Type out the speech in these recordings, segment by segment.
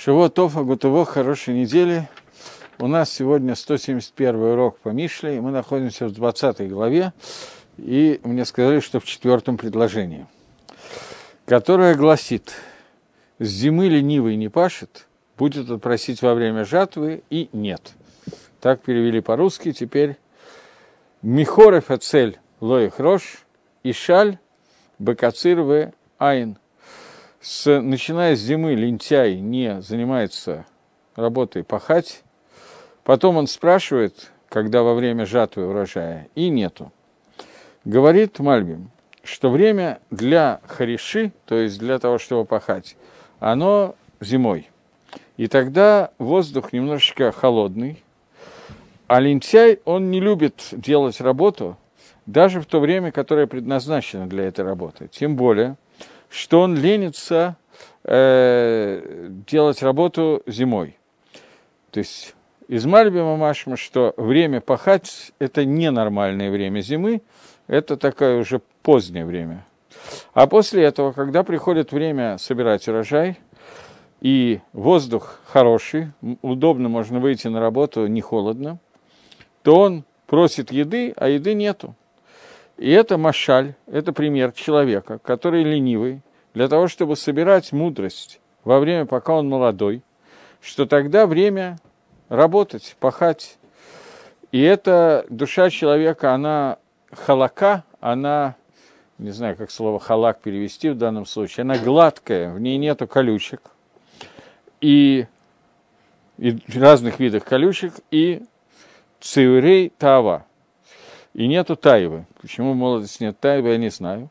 Шивотов Агутово, хорошей недели. У нас сегодня 171 урок по Мишле, и мы находимся в 20 главе, и мне сказали, что в четвертом предложении, которое гласит, «С зимы ленивый не пашет, будет отпросить во время жатвы, и нет». Так перевели по-русски, теперь «Михорев ацель лоих рош, и шаль бекацир в айн» с, начиная с зимы лентяй не занимается работой пахать, потом он спрашивает, когда во время жатвы урожая, и нету. Говорит Мальбим, что время для хариши, то есть для того, чтобы пахать, оно зимой. И тогда воздух немножечко холодный, а лентяй, он не любит делать работу, даже в то время, которое предназначено для этой работы. Тем более – что он ленится э, делать работу зимой. То есть из Мальбима Машма, что время пахать – это ненормальное время зимы, это такое уже позднее время. А после этого, когда приходит время собирать урожай, и воздух хороший, удобно можно выйти на работу, не холодно, то он просит еды, а еды нету. И это машаль, это пример человека, который ленивый, для того, чтобы собирать мудрость во время, пока он молодой, что тогда время работать, пахать. И эта душа человека, она халака, она, не знаю, как слово халак перевести в данном случае, она гладкая, в ней нету колючек. И, и разных видов колючек, и циурей тава, и нету таевы. Почему в молодости нет таевы, я не знаю.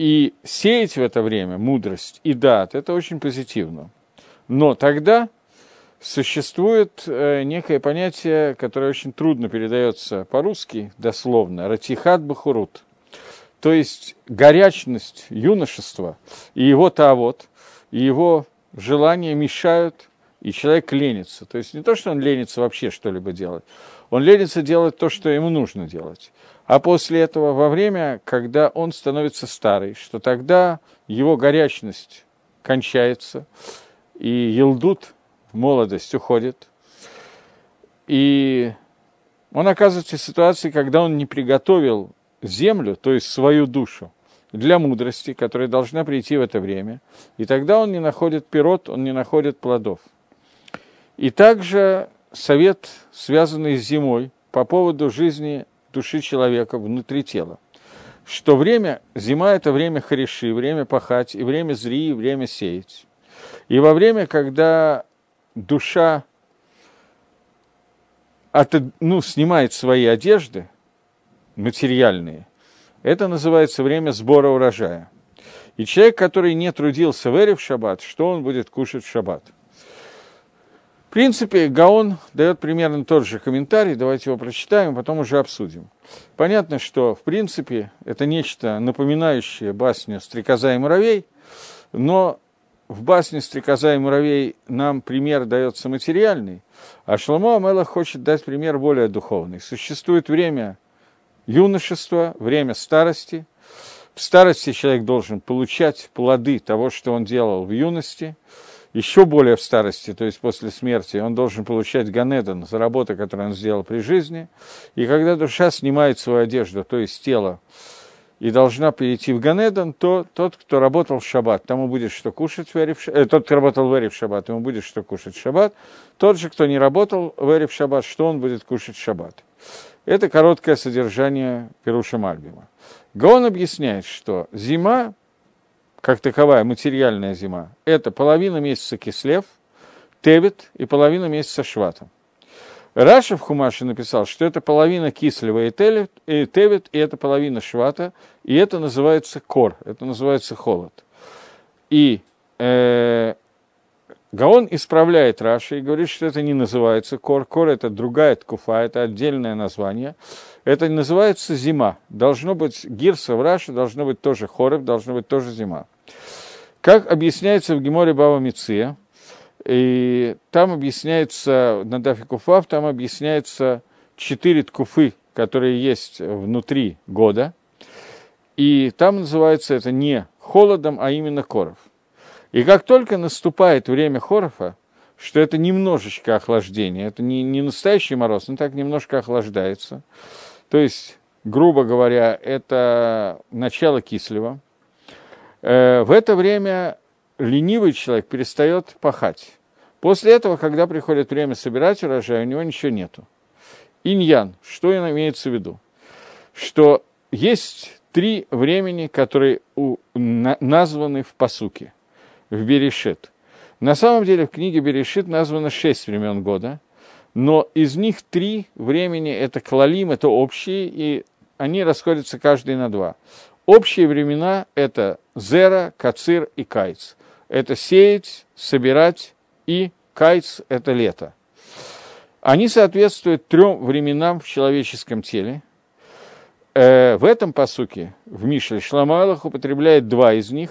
И сеять в это время мудрость и дат – это очень позитивно. Но тогда существует э, некое понятие, которое очень трудно передается по-русски, дословно, ратихат бахурут. То есть горячность юношества и его тавод, и его желания мешают, и человек ленится. То есть не то, что он ленится вообще что-либо делать, он ленится делать то, что ему нужно делать. А после этого, во время, когда он становится старый, что тогда его горячность кончается, и елдут, молодость уходит, и он оказывается в ситуации, когда он не приготовил землю, то есть свою душу, для мудрости, которая должна прийти в это время, и тогда он не находит пирот, он не находит плодов. И также совет, связанный с зимой, по поводу жизни души человека внутри тела. Что время, зима – это время хариши, время пахать, и время зри, и время сеять. И во время, когда душа от, ну, снимает свои одежды материальные, это называется время сбора урожая. И человек, который не трудился в Эре в шаббат, что он будет кушать в шаббат – в принципе, Гаон дает примерно тот же комментарий, давайте его прочитаем, потом уже обсудим. Понятно, что, в принципе, это нечто напоминающее басню «Стрекоза и муравей», но в басне «Стрекоза и муравей» нам пример дается материальный, а Шломо Амелах хочет дать пример более духовный. Существует время юношества, время старости. В старости человек должен получать плоды того, что он делал в юности – еще более в старости, то есть после смерти, он должен получать Ганедан за работу, которую он сделал при жизни. И когда душа снимает свою одежду, то есть тело, и должна перейти в Ганедан, то тот, кто работал в шаббат, тому будет что кушать в Эрев, э, тот, кто работал в Эрев шаббат, ему будет что кушать в шаббат. Тот же, кто не работал в Эрев шаббат, что он будет кушать в шаббат. Это короткое содержание Перуша Мальбима. Гаон объясняет, что зима как таковая материальная зима, это половина месяца Кислев, Тевит и половина месяца Швата. Раша в Хумаше написал, что это половина Кислева и Тевит, и это половина Швата, и это называется кор, это называется холод. И э, Гаон исправляет Раши и говорит, что это не называется кор. Кор – это другая ткуфа, это отдельное название. Это называется зима. Должно быть гирса в Раши, должно быть тоже хорев, должно быть тоже зима. Как объясняется в Геморе Бава Миция, и там объясняется, на Дафе Куфав, там объясняется четыре ткуфы, которые есть внутри года. И там называется это не холодом, а именно коров. И как только наступает время Хорфа, что это немножечко охлаждение, это не, не настоящий мороз, но так немножко охлаждается. То есть, грубо говоря, это начало кислого. Э, в это время ленивый человек перестает пахать. После этого, когда приходит время собирать урожай, у него ничего нету. Иньян, что имеется в виду? Что есть три времени, которые у, на, названы в посуке, в Берешит. На самом деле в книге Берешит названо шесть времен года, но из них три времени – это клалим, это общие, и они расходятся каждый на два. Общие времена – это зера, кацир и кайц. Это сеять, собирать и кайц – это лето. Они соответствуют трем временам в человеческом теле. Э, в этом посуке, в Мишле, Шламайлах употребляет два из них.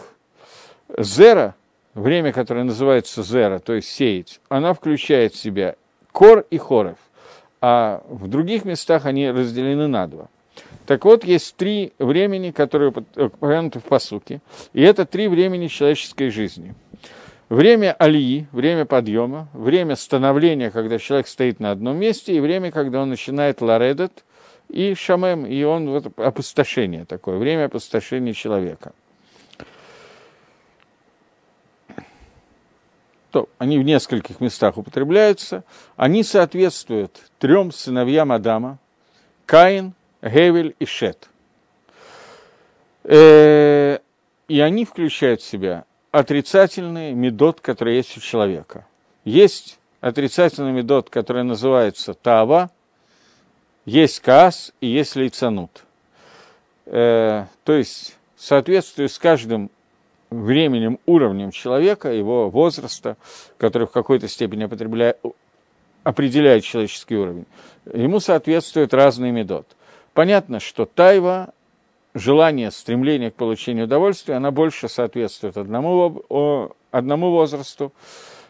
Зера, время, которое называется зера, то есть сеять, она включает в себя кор и хоров, а в других местах они разделены на два. Так вот, есть три времени, которые упомянуты в посуке, и это три времени человеческой жизни – Время алии, время подъема, время становления, когда человек стоит на одном месте, и время, когда он начинает ларедет и шамем, и он вот опустошение такое, время опустошения человека. То, они в нескольких местах употребляются. Они соответствуют трем сыновьям Адама – Каин, Гевель и Шет. Э, и они включают в себя отрицательный медот, который есть у человека. Есть отрицательный медот, который называется тава, есть каас и есть лейцанут. Э, то есть, в с каждым временем, уровнем человека, его возраста, который в какой-то степени определяет человеческий уровень, ему соответствует разный медот. Понятно, что тайва желание, стремление к получению удовольствия, она больше соответствует одному, одному возрасту.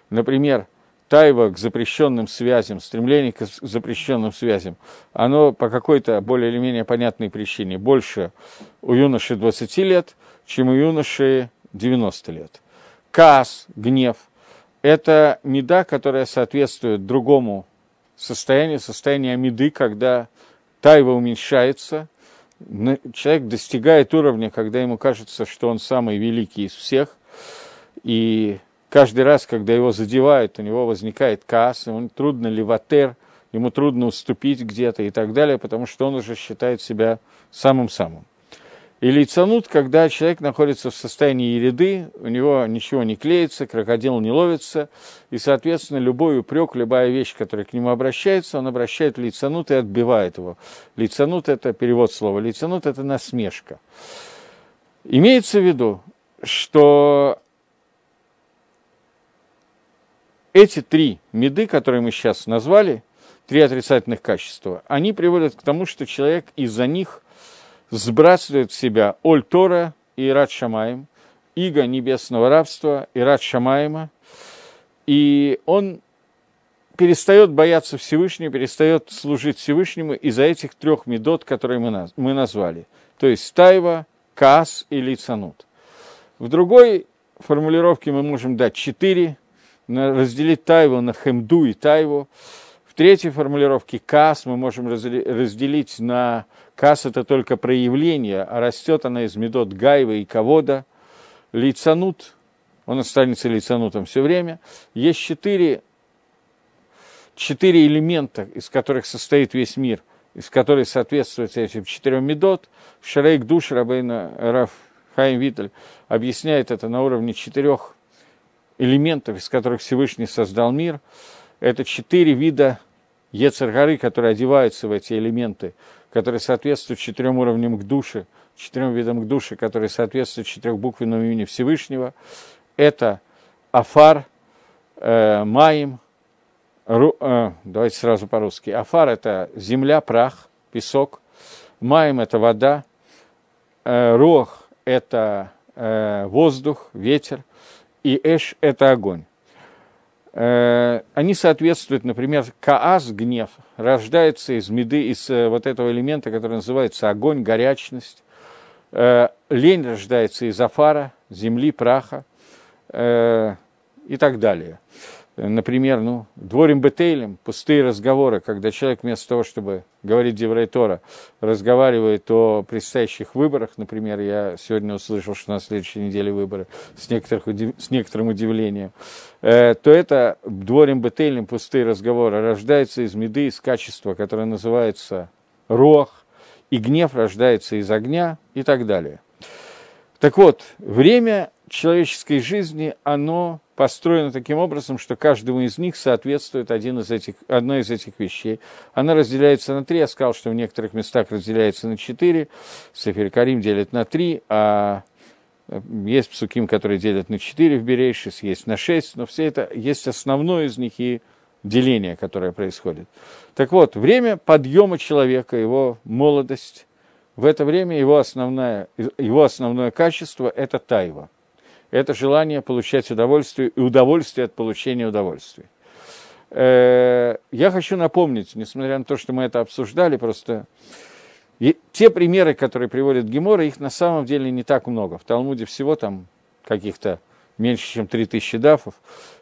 Например, тайва к запрещенным связям, стремление к запрещенным связям, оно по какой-то более или менее понятной причине больше у юноши 20 лет, чем у юноши 90 лет. Каас, гнев – это меда, которая соответствует другому состоянию, состоянию меды, когда тайва уменьшается – человек достигает уровня, когда ему кажется, что он самый великий из всех, и каждый раз, когда его задевают, у него возникает касс, ему трудно леватер, ему трудно уступить где-то и так далее, потому что он уже считает себя самым-самым. И лицанут, когда человек находится в состоянии ереды, у него ничего не клеится, крокодил не ловится, и, соответственно, любой упрек, любая вещь, которая к нему обращается, он обращает лицанут и отбивает его. Лицанут – это перевод слова, лицанут – это насмешка. Имеется в виду, что эти три меды, которые мы сейчас назвали, три отрицательных качества, они приводят к тому, что человек из-за них – сбрасывает в себя Оль Тора и Ират Шамаем, иго небесного рабства, Ират Шамаема, и он перестает бояться Всевышнего, перестает служить Всевышнему из-за этих трех медот, которые мы, наз, мы назвали. То есть Тайва, Каас и Лицанут. В другой формулировке мы можем дать четыре, разделить Тайву на Хемду и Тайву. Третьей формулировке Каас мы можем разделить на Кас – это только проявление, а растет она из медот Гайва и Ковода. Лицанут, он останется лицанутом все время. Есть четыре, четыре элемента, из которых состоит весь мир, из которых соответствуют этим четырем медот. Шарейк Душ Рабейна Раф Хайм Виттель объясняет это на уровне четырех элементов, из которых Всевышний создал мир. Это четыре вида Ецергары, которые одеваются в эти элементы – которые соответствуют четырем уровням к душе, четырем видам к душе, которые соответствуют четырехбуквенному имени Всевышнего. Это Афар, э, Маим, ру, э, давайте сразу по-русски. Афар – это земля, прах, песок. Маим – это вода. Э, Рох – это э, воздух, ветер. И Эш – это огонь. Э, они соответствуют, например, Каас, гнев, рождается из меды, из э, вот этого элемента, который называется огонь, горячность. Э, лень рождается из афара, земли, праха и так далее. Например, ну, дворим бетейлем, пустые разговоры, когда человек вместо того, чтобы говорить Деврайтора, разговаривает о предстоящих выборах, например, я сегодня услышал, что на следующей неделе выборы, с, некоторых, с некоторым удивлением, э, то это дворим бетейлем, пустые разговоры, рождается из меды, из качества, которое называется рох, и гнев рождается из огня и так далее. Так вот, время человеческой жизни, оно построена таким образом, что каждому из них соответствует один из этих, одно из этих вещей. Она разделяется на три. Я сказал, что в некоторых местах разделяется на четыре. Сефер Карим делит на три, а э, есть псуким, которые делят на четыре в Берейшис, есть на шесть, но все это есть основное из них и деление, которое происходит. Так вот, время подъема человека, его молодость, в это время его основное, его основное качество – это тайва – это желание получать удовольствие и удовольствие от получения удовольствия. Э, я хочу напомнить, несмотря на то, что мы это обсуждали, просто те примеры, которые приводит Гемора, их на самом деле не так много. В Талмуде всего там каких-то меньше, чем 3000 дафов.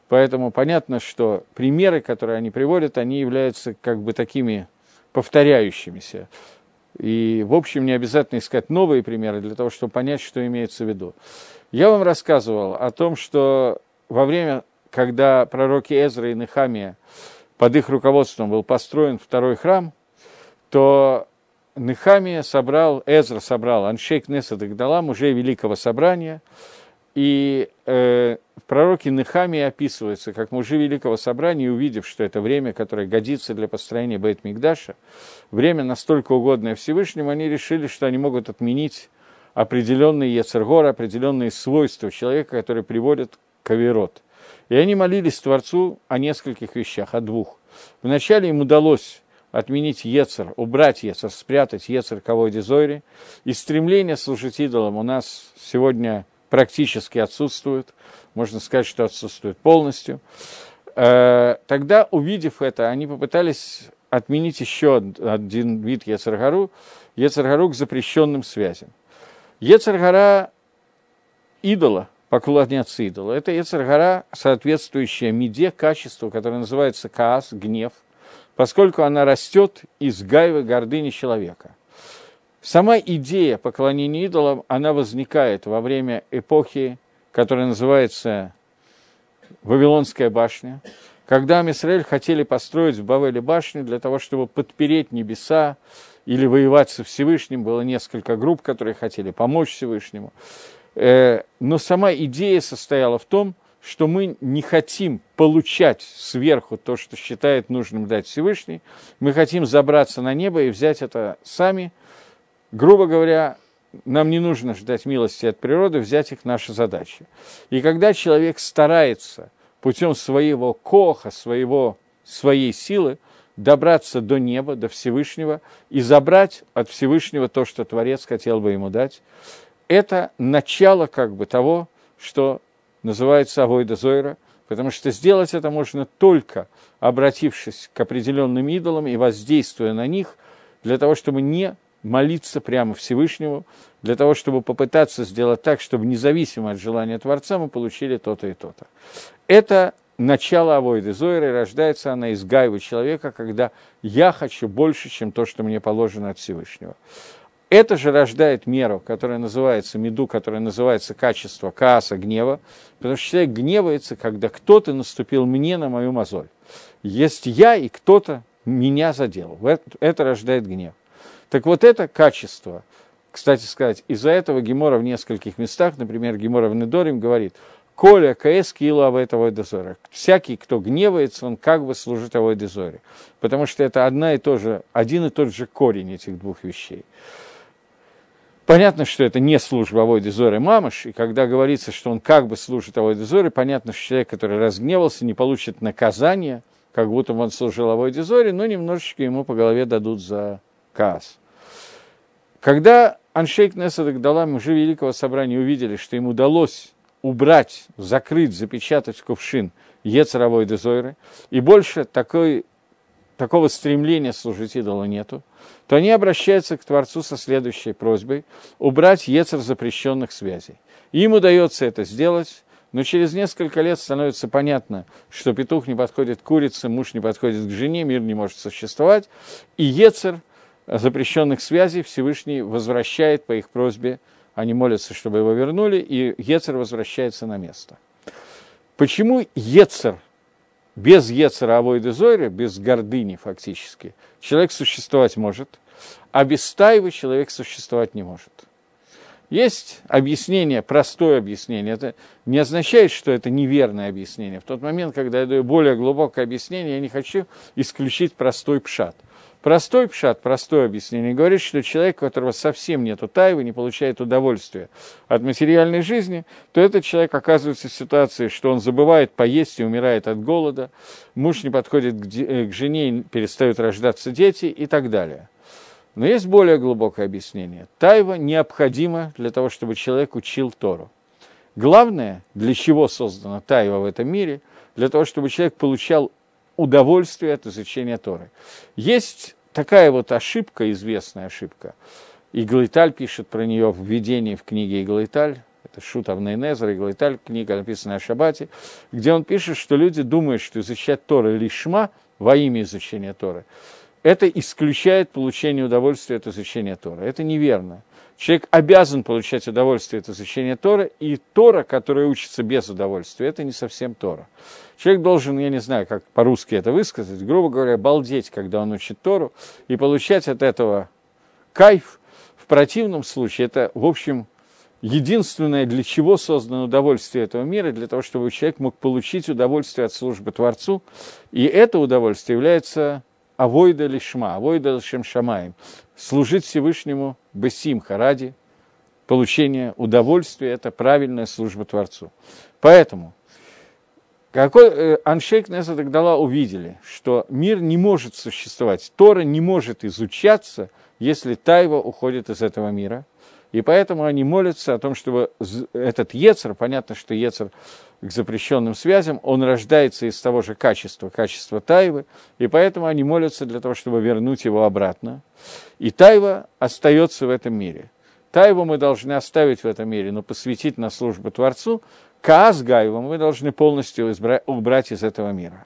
Поэтому понятно, что примеры, которые они приводят, они являются как бы такими повторяющимися. И, в общем, не обязательно искать новые примеры для того, чтобы понять, что имеется в виду. Я вам рассказывал о том, что во время, когда пророки Эзра и Нехамия под их руководством был построен второй храм, то Нехамия собрал, Эзра собрал Аншейк Несад Игдалам, уже великого собрания, и э, в пророке Нехамии описывается, как мужи великого собрания, увидев, что это время, которое годится для построения Бейт Мигдаша, время настолько угодное Всевышнему, они решили, что они могут отменить определенные Ецергор, определенные свойства человека, которые приводят к Аверот. И они молились Творцу о нескольких вещах, о двух. Вначале им удалось отменить Ецер, убрать Ецер, спрятать Ецер кого Зойри. И стремление служить идолам у нас сегодня практически отсутствует. Можно сказать, что отсутствует полностью. Э, тогда, увидев это, они попытались отменить еще один вид Ецергару, Ецергару к запрещенным связям. Ецаргара идола, поклоняться идолу, это Ецаргара, соответствующая меде, качеству, которое называется каас, гнев, поскольку она растет из гайвы гордыни человека. Сама идея поклонения идолам, она возникает во время эпохи, которая называется Вавилонская башня, когда Амисраэль хотели построить в Бавеле башню для того, чтобы подпереть небеса, или воевать со Всевышним, было несколько групп, которые хотели помочь Всевышнему. Э, но сама идея состояла в том, что мы не хотим получать сверху то, что считает нужным дать Всевышний, мы хотим забраться на небо и взять это сами. Грубо говоря, нам не нужно ждать милости от природы, взять их наша задача. И когда человек старается путем своего коха, своего, своей силы, добраться до неба, до Всевышнего и забрать от Всевышнего то, что Творец хотел бы ему дать. Это начало как бы того, что называется авойда зойра, потому что сделать это можно только обратившись к определенным идолам и воздействуя на них, для того, чтобы не молиться прямо Всевышнему, для того, чтобы попытаться сделать так, чтобы независимо от желания Творца мы получили то-то и то-то. Это начало авойды Зойры, рождается она из гайвы человека, когда я хочу больше, чем то, что мне положено от Всевышнего. Это же рождает меру, которая называется, меду, которая называется качество кааса, гнева, потому что человек гневается, когда кто-то наступил мне на мою мозоль. Есть я, и кто-то меня задел. Это рождает гнев. Так вот это качество, кстати сказать, из-за этого Гемора в нескольких местах, например, Гемора в Недорим говорит – Коля КС Кила Авойта Дозора. Всякий, кто гневается, он как бы служит Авойдозоре. Потому что это одна и то же, один и тот же корень этих двух вещей. Понятно, что это не служба Авойдозоре Мамаш, и когда говорится, что он как бы служит Авойдозоре, понятно, что человек, который разгневался, не получит наказание, как будто он служил Авойдозоре, но немножечко ему по голове дадут за каас. Когда Аншейк Несадок Далам, уже Великого Собрания, увидели, что им удалось убрать, закрыть, запечатать кувшин Ецаровой дезойры, и больше такой, такого стремления служить идолу нету, то они обращаются к Творцу со следующей просьбой – убрать Ецар запрещенных связей. Им удается это сделать но через несколько лет становится понятно, что петух не подходит к курице, муж не подходит к жене, мир не может существовать, и Ецер запрещенных связей Всевышний возвращает по их просьбе, они молятся, чтобы его вернули, и Ецер возвращается на место. Почему Ецер, без Ецера Авойды Зойры, без гордыни фактически, человек существовать может, а без Тайвы человек существовать не может? Есть объяснение, простое объяснение. Это не означает, что это неверное объяснение. В тот момент, когда я даю более глубокое объяснение, я не хочу исключить простой пшат. Простой пшат, простое объяснение, говорит, что человек, у которого совсем нет тайвы, не получает удовольствия от материальной жизни, то этот человек оказывается в ситуации, что он забывает поесть и умирает от голода, муж не подходит к, к жене, перестают рождаться дети и так далее. Но есть более глубокое объяснение. Тайва необходима для того, чтобы человек учил Тору. Главное, для чего создана Тайва в этом мире, для того, чтобы человек получал удовольствие от изучения Торы. Есть такая вот ошибка, известная ошибка. Иглиталь пишет про нее в введении в книге Иглиталь, это Шут Авнейнезер, Иглиталь, книга, написанная о Шабате, где он пишет, что люди думают, что изучать Торы лишма во имя изучения Торы – это исключает получение удовольствия от изучения Тора. Это неверно. Человек обязан получать удовольствие от изучения Тора, и Тора, которая учится без удовольствия, это не совсем Тора. Человек должен, я не знаю, как по-русски это высказать, грубо говоря, балдеть, когда он учит Тору, и получать от этого кайф. В противном случае это, в общем, единственное, для чего создано удовольствие этого мира, для того, чтобы человек мог получить удовольствие от службы Творцу. И это удовольствие является авойда лишма, авойда лишем шамаем, служить Всевышнему бессимха ради получения удовольствия, это правильная служба Творцу. Поэтому, какой э, Аншейк Неса Дагдала увидели, что мир не может существовать, Тора не может изучаться, если Тайва уходит из этого мира. И поэтому они молятся о том, чтобы этот Ецер, понятно, что Ецер к запрещенным связям, он рождается из того же качества, качества Тайвы, и поэтому они молятся для того, чтобы вернуть его обратно. И Тайва остается в этом мире. Тайву мы должны оставить в этом мире, но посвятить на службу Творцу. Каас Гаева мы должны полностью убрать из этого мира.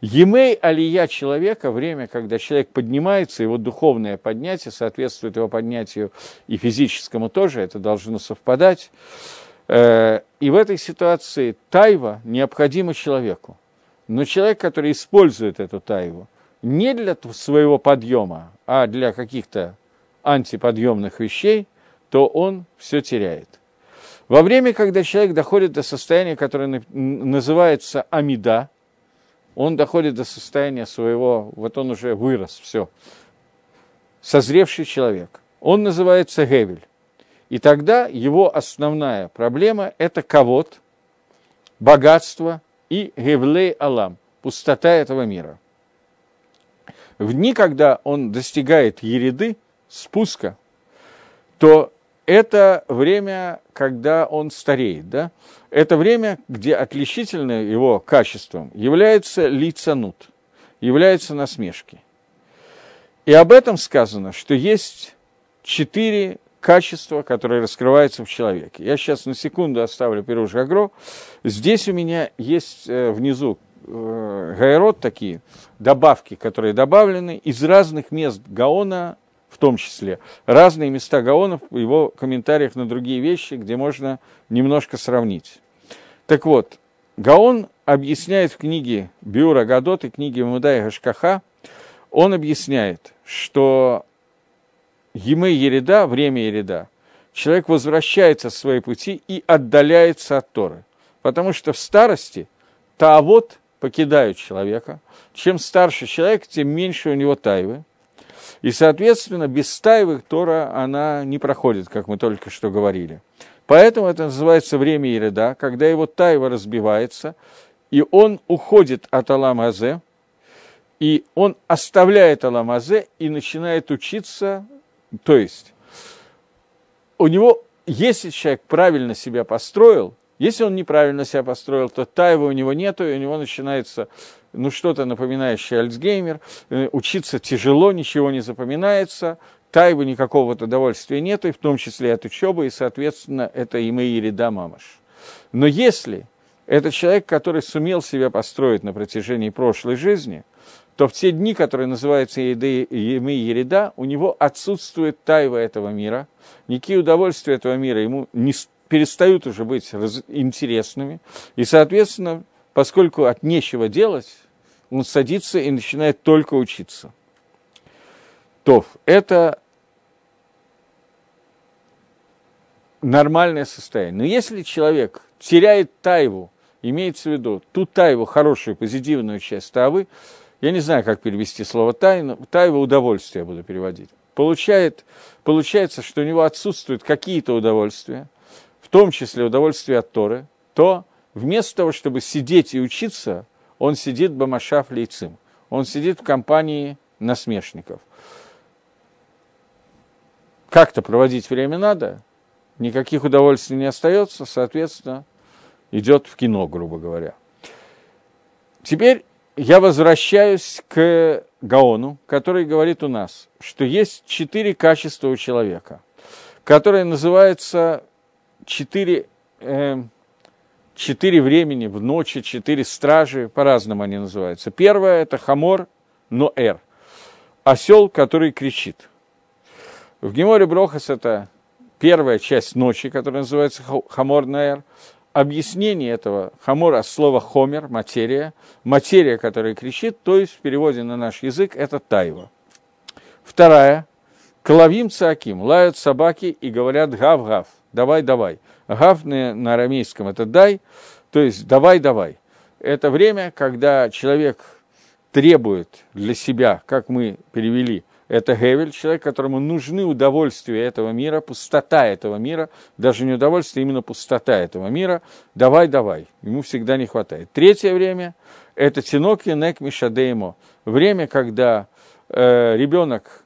Емей алия человека, время, когда человек поднимается, его духовное поднятие соответствует его поднятию и физическому тоже, это должно совпадать. И в этой ситуации тайва необходима человеку. Но человек, который использует эту тайву не для своего подъема, а для каких-то антиподъемных вещей, то он все теряет. Во время, когда человек доходит до состояния, которое называется амида, он доходит до состояния своего, вот он уже вырос, все, созревший человек. Он называется Гевель. И тогда его основная проблема – это ковод, богатство и гевлей алам, пустота этого мира. В дни, когда он достигает ереды, спуска, то это время, когда он стареет, да? Это время, где отличительным его качеством является лицанут, является насмешки. И об этом сказано, что есть четыре качество, которое раскрывается в человеке. Я сейчас на секунду оставлю Пируш Гагро. Здесь у меня есть э, внизу э, гайрот такие, добавки, которые добавлены из разных мест Гаона, в том числе. Разные места Гаона в его комментариях на другие вещи, где можно немножко сравнить. Так вот, Гаон объясняет в книге Бюра Гадот и книге Мудая Гашкаха, он объясняет, что Емы Ереда, время Ереда, человек возвращается в свои пути и отдаляется от Торы. Потому что в старости Таавот покидают человека. Чем старше человек, тем меньше у него тайвы. И, соответственно, без тайвы Тора, она не проходит, как мы только что говорили. Поэтому это называется время Ереда, когда его тайва разбивается, и он уходит от Аламазе, и он оставляет Аламазе и начинает учиться то есть, у него, если человек правильно себя построил, если он неправильно себя построил, то тайва у него нету, и у него начинается ну, что-то напоминающее Альцгеймер, э, учиться тяжело, ничего не запоминается, тайвы никакого удовольствия нету, и в том числе от учебы, и, соответственно, это имеирида мамаш. Но если это человек, который сумел себя построить на протяжении прошлой жизни, то в те дни, которые называются Емы Ереда, у него отсутствует тайва этого мира, никакие удовольствия этого мира ему не перестают уже быть интересными, и, соответственно, поскольку от нечего делать, он садится и начинает только учиться. То это нормальное состояние. Но если человек теряет тайву, имеется в виду ту тайву, хорошую, позитивную часть тавы, я не знаю, как перевести слово тайну, тайва удовольствие буду переводить. Получает, получается, что у него отсутствуют какие-то удовольствия, в том числе удовольствие от Торы, то вместо того, чтобы сидеть и учиться, он сидит бамашав лейцим. Он сидит в компании насмешников. Как-то проводить время надо, никаких удовольствий не остается, соответственно, идет в кино, грубо говоря. Теперь я возвращаюсь к Гаону, который говорит у нас, что есть четыре качества у человека, которые называются четыре, э, четыре времени в ночи, четыре стражи, по-разному они называются. Первое – это חמור נוער, осел, который кричит. В Геморе Брохас это первая часть ночи, которая называется חמור נוער, объяснение этого хамора слова חומר, материя, материя, которая кричит, то есть в переводе на наш язык это תאווה. Вторая, Клавим цаким, лают собаки и говорят гав-гав, давай-давай. Гав на арамейском это дай, то есть давай-давай. Это время, когда человек требует для себя, как мы перевели, это Гевель, человек, которому нужны удовольствия этого мира, пустота этого мира, даже не удовольствие, именно пустота этого мира. Давай, давай, ему всегда не хватает. Третье время – это Тинок и Нек Мишадеймо. Время, когда э, ребенок,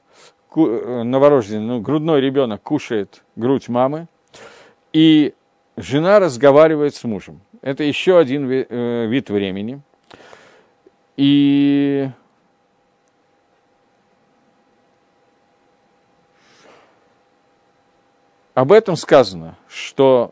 э, новорожденный, ну, грудной ребенок кушает грудь мамы, и жена разговаривает с мужем. Это еще один э, вид времени. И об этом сказано, что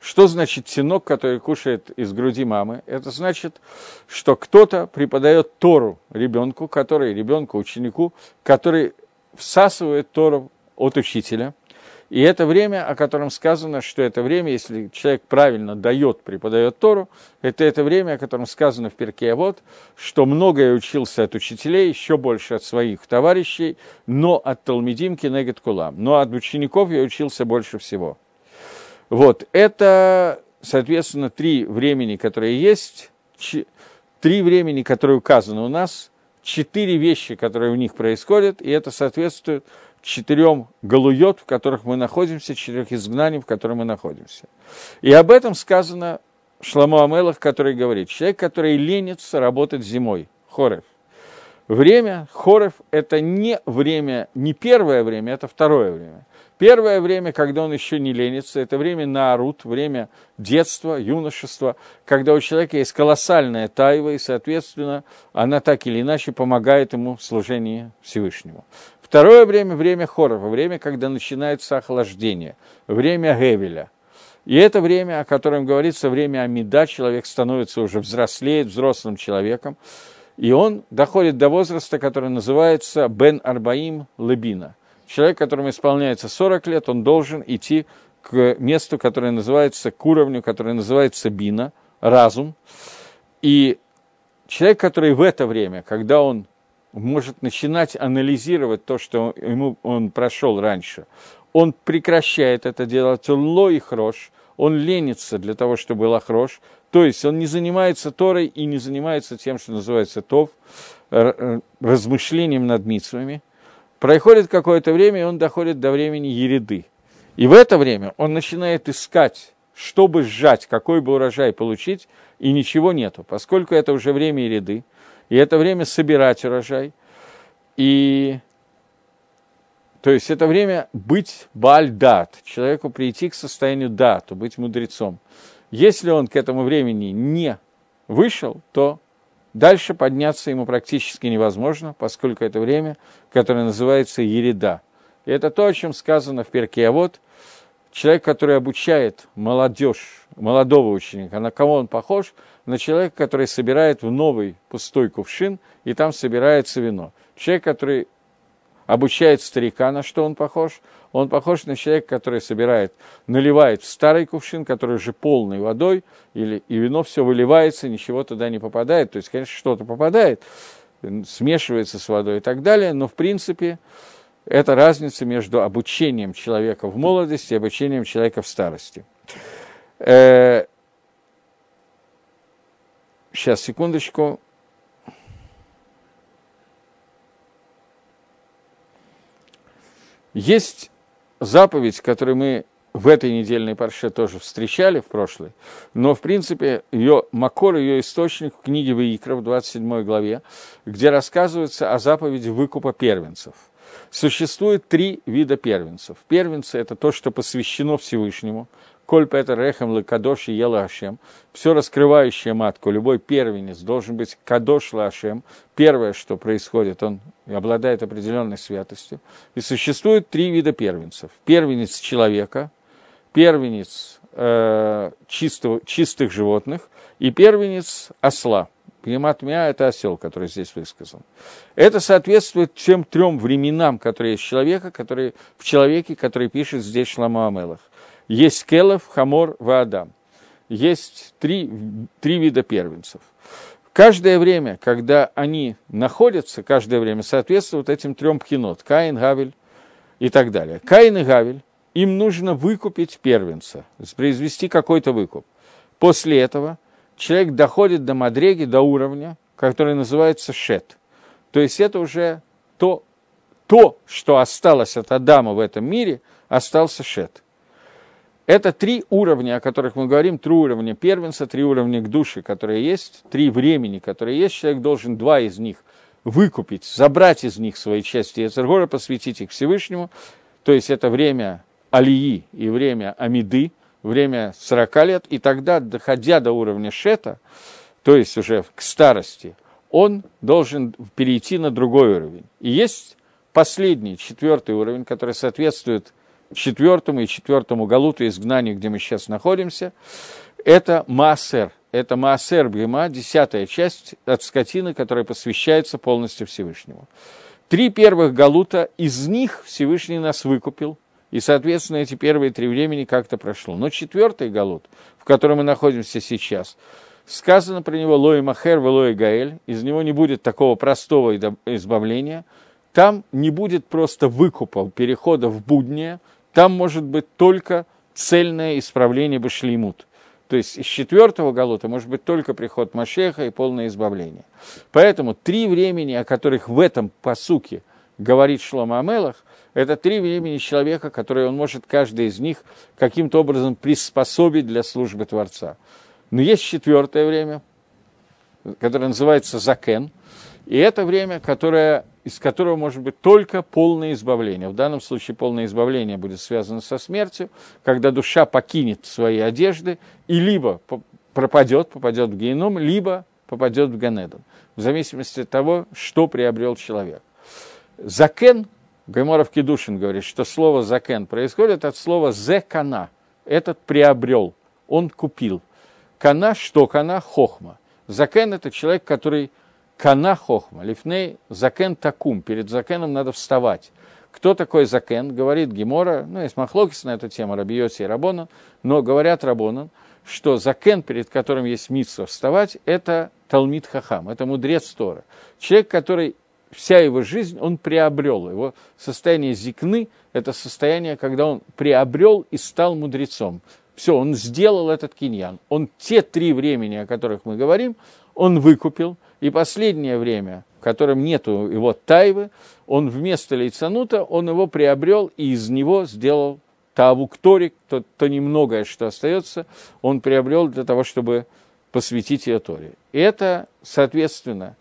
что значит тинок, который кушает из груди мамы? Это значит, что кто-то преподает Тору ребенку, который, ребенку, ученику, который всасывает Тору от учителя – и это время, о котором сказано, что это время, если человек правильно дает, преподает Тору, это это время, о котором сказано в Перке вот, что многое учился от учителей, еще больше от своих товарищей, но от Талмедимки Негет Кулам. Но от учеников я учился больше всего. Вот, это, соответственно, три времени, которые есть, три времени, которые указаны у нас, четыре вещи, которые у них происходят, и это соответствует четырем галуйот, в которых мы находимся, четырех изгнаний, в которых мы находимся. И об этом сказано Шламу Амелах, который говорит, человек, который ленится работать зимой, хорев. Время хорев – это не время, не первое время, это второе время. Первое время, когда он еще не ленится, это время наарут, время детства, юношества, когда у человека есть колоссальная тайва, и, соответственно, она так или иначе помогает ему в служении Всевышнему. Второе время – время хорова, время, когда начинается охлаждение, время Гевеля. И это время, о котором говорится, время Амида, человек становится уже взрослеет, взрослым человеком, и он доходит до возраста, который называется Бен Арбаим Лебина. Человек, которому исполняется 40 лет, он должен идти к месту, которое называется, к уровню, которое называется Бина, разум. И человек, который в это время, когда он может начинать анализировать то, что ему он прошел раньше. Он прекращает это делать, он ло и хрош, он ленится для того, чтобы был хрош, то есть он не занимается Торой и не занимается тем, что называется тов, э, размышлением над митсвами. Проходит какое-то время, и он доходит до времени ереды. И в это время он начинает искать, чтобы сжать, какой бы урожай получить, и ничего нету, поскольку это уже время ереды и это время собирать урожай. И то есть это время быть бальдат, человеку прийти к состоянию дату, быть мудрецом. Если он к этому времени не вышел, то дальше подняться ему практически невозможно, поскольку это время, которое называется ереда. И это то, о чем сказано в перке. А вот человек, который обучает молодежь, молодого ученика, на кого он похож? На человека, который собирает в новый пустой кувшин, и там собирается вино. Человек, который обучает старика, на что он похож? Он похож на человека, который собирает, наливает в старый кувшин, который уже полный водой, или, и вино все выливается, ничего туда не попадает. То есть, конечно, что-то попадает, смешивается с водой и так далее, но, в принципе, это разница между обучением человека в молодости и обучением человека в старости. Э, сейчас, секундочку. Есть заповедь, которую мы в этой недельной парше тоже встречали в прошлой, но, в принципе, ее макор, ее источник в книге Ваикра в 27 главе, где рассказывается о заповеди выкупа первенцев – Существует три вида первенцев. Первенцы – это то, что посвящено Всевышнему. Коль Петер Рехем Лекадош и Ела Ашем. Все раскрывающее матку, любой первенец должен быть Кадош Лашем. Первое, что происходит, он обладает определенной святостью. И существует три вида первенцев. Первенец человека, первенец э, чистого, чистых животных и первенец осла – Пнематмия – это осел, который здесь высказан. Это соответствует тем трем временам, которые есть человека, которые, в человеке, который пишет здесь Шлама Амелах. Есть Келов, Хамор, Ваадам. Есть три, три вида первенцев. Каждое время, когда они находятся, каждое время соответствует этим трем пхинот – Каин, Гавель и так далее. Каин и Гавель, им нужно выкупить первенца, произвести какой-то выкуп. После этого – человек доходит до мадреги, до уровня, который называется шет. То есть это уже то, то, что осталось от Адама в этом мире, остался шет. Это три уровня, о которых мы говорим, три уровня первенца, три уровня к душе, которые есть, три времени, которые есть. Человек должен два из них выкупить, забрать из них свои части Ецергора, посвятить их Всевышнему. То есть это время Алии и время Амиды – время 40 лет, и тогда, доходя до уровня шета, то есть уже к старости, он должен перейти на другой уровень. И есть последний, четвертый уровень, который соответствует четвертому и четвертому галуту изгнанию, где мы сейчас находимся, это Маасер. Это Маасер Бгема, десятая часть от скотины, которая посвящается полностью Всевышнему. Три первых галута, из них Всевышний нас выкупил – и, соответственно, эти первые три времени как-то прошло. Но четвертый Галут, в котором мы находимся сейчас, сказано про него Лои Махер, Лои Гаэль, из него не будет такого простого избавления, там не будет просто выкупа, перехода в буднее, там может быть только цельное исправление Башлеймут. То есть из четвертого Галута может быть только приход Машеха и полное избавление. Поэтому три времени, о которых в этом посуке говорит Шлома Амелах, это три времени человека, которые он может каждый из них каким-то образом приспособить для службы Творца. Но есть четвертое время, которое называется закен, и это время, которое, из которого может быть только полное избавление. В данном случае полное избавление будет связано со смертью, когда душа покинет свои одежды и либо пропадет, попадет в геном, либо попадет в Ганедан, в зависимости от того, что приобрел человек. Закен Гайморов Кедушин говорит, что слово «закен» происходит от слова «зекана». Этот приобрел, он купил. Кана, что кана? Хохма. Закен – это человек, который кана хохма. Лифней закен такум. Перед закеном надо вставать. Кто такой закен? Говорит Гемора, ну, есть махлокис на эту тему, Рабиоси и Рабонан, но говорят Рабонан, что закен, перед которым есть митсва вставать, это Талмит Хахам, это мудрец Тора. Человек, который вся его жизнь он приобрел. Его состояние зикны – это состояние, когда он приобрел и стал мудрецом. Все, он сделал этот киньян. Он те три времени, о которых мы говорим, он выкупил. И последнее время, в котором нету его тайвы, он вместо лейцанута, он его приобрел и из него сделал тавукторик, то, то немногое, что остается, он приобрел для того, чтобы посвятить ее Торе. Это, соответственно,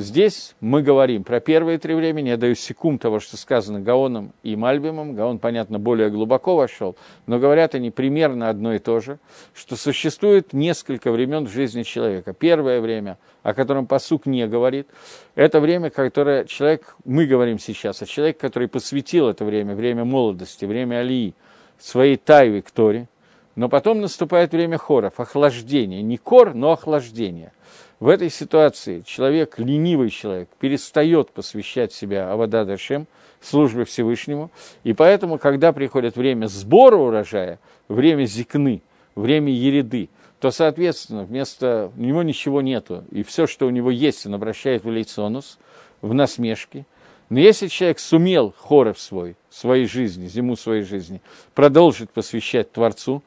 Здесь мы говорим про первые три времени, я даю секунд того, что сказано Гаоном и Мальбимом. Гаон, понятно, более глубоко вошел, но говорят они примерно одно и то же, что существует несколько времен в жизни человека. Первое время, о котором посук не говорит, это время, которое человек, мы говорим сейчас, а человек, который посвятил это время, время молодости, время Алии, своей тайвы к Торе, но потом наступает время хоров, охлаждения. Не кор, но охлаждение. В этой ситуации человек, ленивый человек, перестает посвящать себя Авада Дашем, службе Всевышнему, и поэтому, когда приходит время сбора урожая, время зикны, время ереды, то, соответственно, вместо у него ничего нету, и все, что у него есть, он обращает в лейцонус, в насмешки. Но если человек сумел хоров свой, своей жизни, зиму своей жизни, продолжить посвящать Творцу,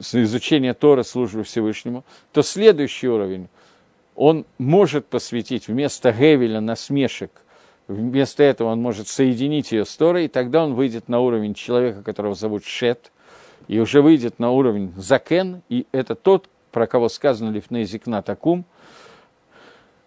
изучение Тора, службы Всевышнему, то следующий уровень он может посвятить вместо Гевеля насмешек, вместо этого он может соединить ее с Торой, и тогда он выйдет на уровень человека, которого зовут Шет, и уже выйдет на уровень Закен, и это тот, про кого сказано Лифней Зикна Такум,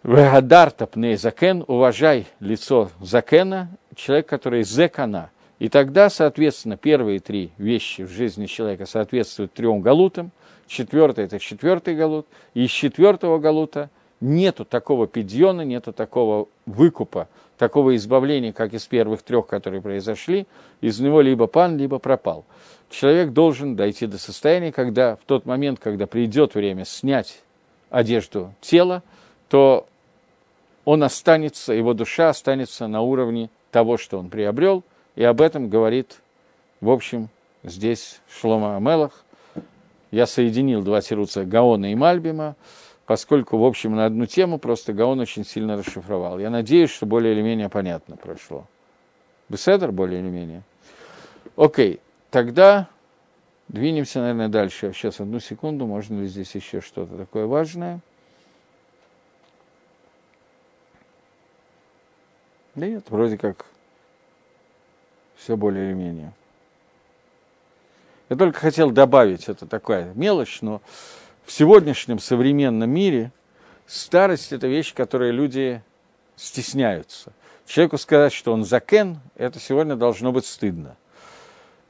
Вегадарта пней закен, уважай лицо закена, человек, который зекана. И тогда, соответственно, первые три вещи в жизни человека соответствуют трем галутам, четвертый – это четвертый галут, и из четвертого галута нету такого пидьона, нету такого выкупа, такого избавления, как из первых трех, которые произошли, из него либо пан, либо пропал. Человек должен дойти до состояния, когда в тот момент, когда придет время снять одежду тела, то он останется, его душа останется на уровне того, что он приобрел, и об этом говорит, в общем, здесь Шлома Амелах. Я соединил два тируца Гаона и Мальбима, поскольку, в общем, на одну тему просто Гаон очень сильно расшифровал. Я надеюсь, что более или менее понятно прошло. Беседер более или менее? Окей, тогда двинемся, наверное, дальше. Сейчас одну секунду, можно ли здесь еще что-то такое важное? Нет, вроде как все более или менее. Я только хотел добавить, это такая мелочь, но в сегодняшнем современном мире старость – это вещь, которой люди стесняются. Человеку сказать, что он закен, это сегодня должно быть стыдно.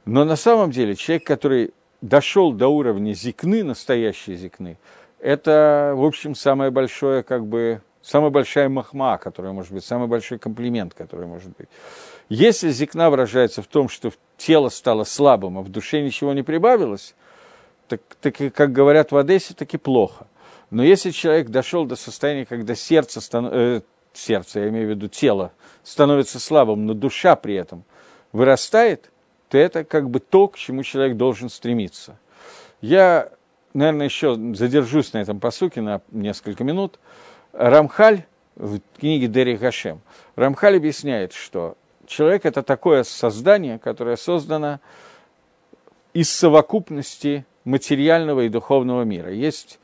Но на самом деле человек, который дошел до уровня зикны, настоящей зикны, это, в общем, самое большое, как бы, самая большая махма, которая может быть, самый большой комплимент, который может быть. Если зикна выражается в том, что тело стало слабым, а в душе ничего не прибавилось, так, так как говорят в Одессе, таки плохо. Но если человек дошел до состояния, когда сердце, стан... э, сердце, я имею в виду тело, становится слабым, но душа при этом вырастает, то это как бы то, к чему человек должен стремиться. Я, наверное, еще задержусь на этом посуке на несколько минут. Рамхаль в книге Дери Гашем, Рамхаль объясняет, что человек – это такое создание, которое создано из совокупности материального и духовного мира. Есть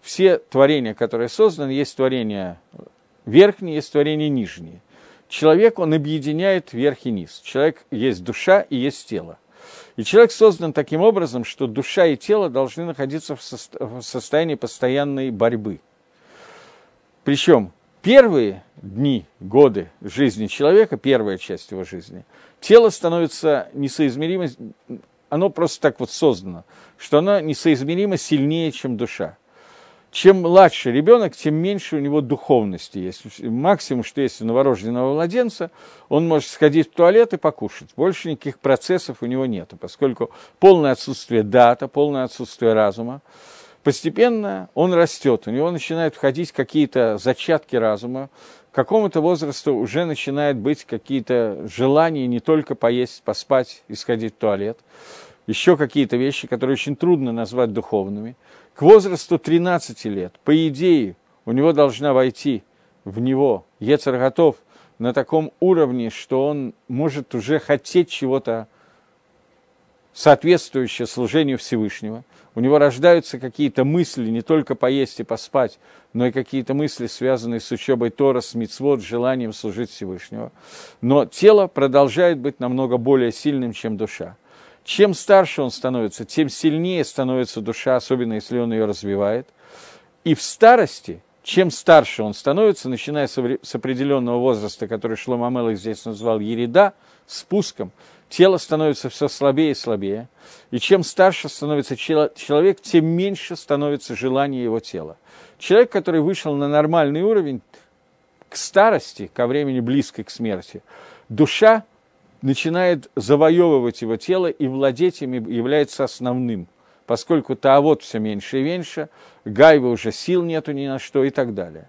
все творения, которые созданы, есть творения верхние, есть творения нижние. Человек, он объединяет верх и низ. Человек есть душа и есть тело. И человек создан таким образом, что душа и тело должны находиться в состоянии постоянной борьбы. Причем первые дни, годы жизни человека, первая часть его жизни, тело становится несоизмеримо оно просто так вот создано, что оно несоизмеримо сильнее, чем душа. Чем младше ребенок, тем меньше у него духовности есть. Максимум, что есть у новорожденного младенца, он может сходить в туалет и покушать. Больше никаких процессов у него нет, поскольку полное отсутствие дата, полное отсутствие разума. Постепенно он растет, у него начинают входить какие-то зачатки разума, какому-то возрасту уже начинают быть какие-то желания не только поесть, поспать и сходить в туалет еще какие-то вещи, которые очень трудно назвать духовными. К возрасту 13 лет, по идее, у него должна войти в него Ецер готов на таком уровне, что он может уже хотеть чего-то соответствующее служению Всевышнего. У него рождаются какие-то мысли не только поесть и поспать, но и какие-то мысли, связанные с учебой Тора, с мицвод, желанием служить Всевышнего. Но тело продолжает быть намного более сильным, чем душа. Чем старше он становится, тем сильнее становится душа, особенно если он ее развивает. И в старости, чем старше он становится, начиная с определенного возраста, который Шлома Мелых здесь назвал ереда, спуском, тело становится все слабее и слабее. И чем старше становится человек, тем меньше становится желание его тела. Человек, который вышел на нормальный уровень к старости, ко времени близкой к смерти, душа начинает завоевывать его тело и владеть им является основным, поскольку Таавот все меньше и меньше, Гайва уже сил нету ни на что и так далее.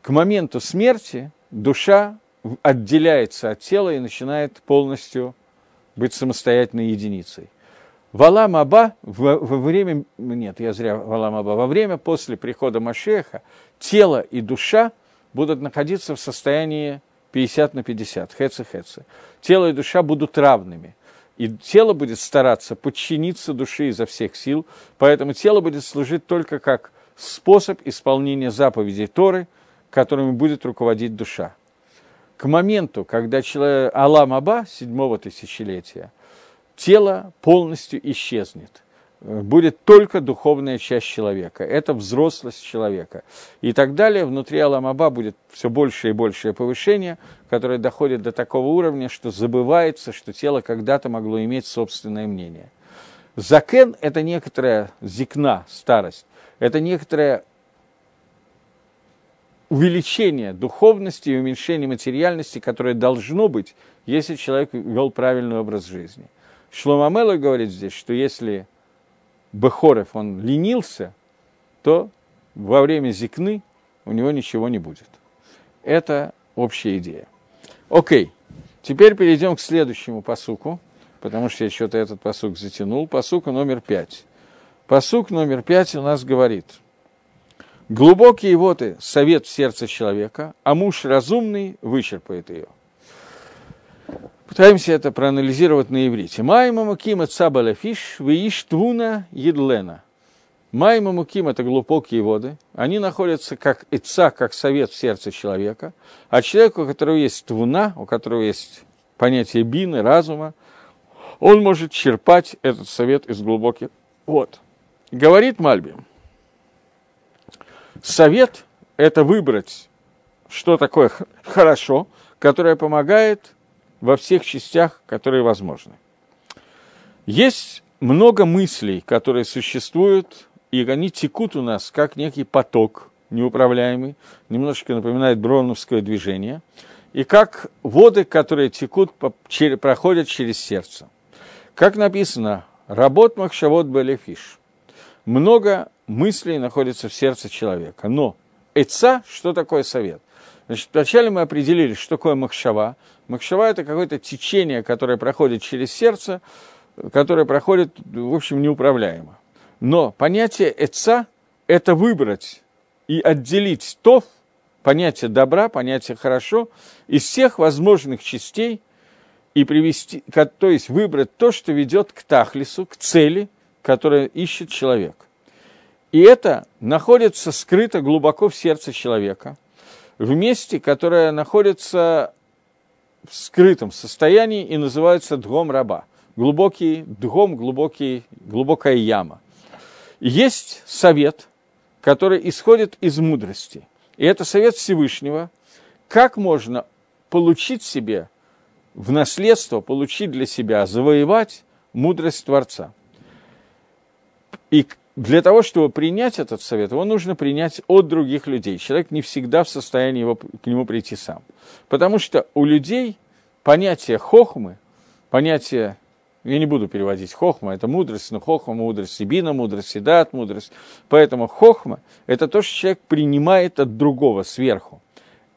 К моменту смерти душа отделяется от тела и начинает полностью быть самостоятельной единицей. Валам Аба во, во время, нет, я зря Валам Аба, во время после прихода Машеха тело и душа будут находиться в состоянии 50 на 50, хэцы-хэцы. Тело и душа будут равными. И тело будет стараться подчиниться душе изо всех сил, поэтому тело будет служить только как способ исполнения заповедей Торы, которыми будет руководить душа. К моменту, когда человек, Алам Аба, седьмого тысячелетия, тело полностью исчезнет – будет только духовная часть человека. Это взрослость человека. И так далее. Внутри Аламаба будет все больше и большее повышение, которое доходит до такого уровня, что забывается, что тело когда-то могло иметь собственное мнение. Закен – это некоторая зикна, старость. Это некоторое увеличение духовности и уменьшение материальности, которое должно быть, если человек вел правильный образ жизни. Шломамело говорит здесь, что если Бехорев, он ленился, то во время зикны у него ничего не будет. Это общая идея. Окей, теперь перейдем к следующему посуку, потому что я что-то этот посук затянул. Посуку номер пять. Посук номер пять у нас говорит. Глубокие воды – совет в сердце человека, а муж разумный вычерпает ее – Пытаемся это проанализировать на иврите. Майма муким цабаля фиш, твуна едлена. Майма муким – это глубокие воды. Они находятся как ица, как совет в сердце человека. А человеку, у которого есть твуна, у которого есть понятие бины, разума, он может черпать этот совет из глубоких вод. Говорит Мальби, совет – это выбрать, что такое хорошо, которое помогает во всех частях, которые возможны. Есть много мыслей, которые существуют, и они текут у нас как некий поток неуправляемый, немножко напоминает броуновское движение, и как воды, которые текут, проходят через сердце. Как написано, работ махшавод белефиш. Много мыслей находится в сердце человека. Но эца, что такое совет? Значит, вначале мы определили, что такое махшава. Махшава – это какое-то течение, которое проходит через сердце, которое проходит, в общем, неуправляемо. Но понятие «эца» – это выбрать и отделить то, понятие добра, понятие хорошо, из всех возможных частей и привести, то есть выбрать то, что ведет к тахлису, к цели, которую ищет человек. И это находится скрыто глубоко в сердце человека – в месте, которое находится в скрытом состоянии и называется дгом раба. Глубокий дгом, глубокий, глубокая яма. Есть совет, который исходит из мудрости. И это совет Всевышнего, как можно получить себе в наследство, получить для себя, завоевать мудрость Творца. И для того, чтобы принять этот совет, его нужно принять от других людей. Человек не всегда в состоянии его, к нему прийти сам. Потому что у людей понятие хохмы, понятие, я не буду переводить хохма, это мудрость, но хохма мудрость, сибина мудрость, седат мудрость. Поэтому хохма – это то, что человек принимает от другого сверху.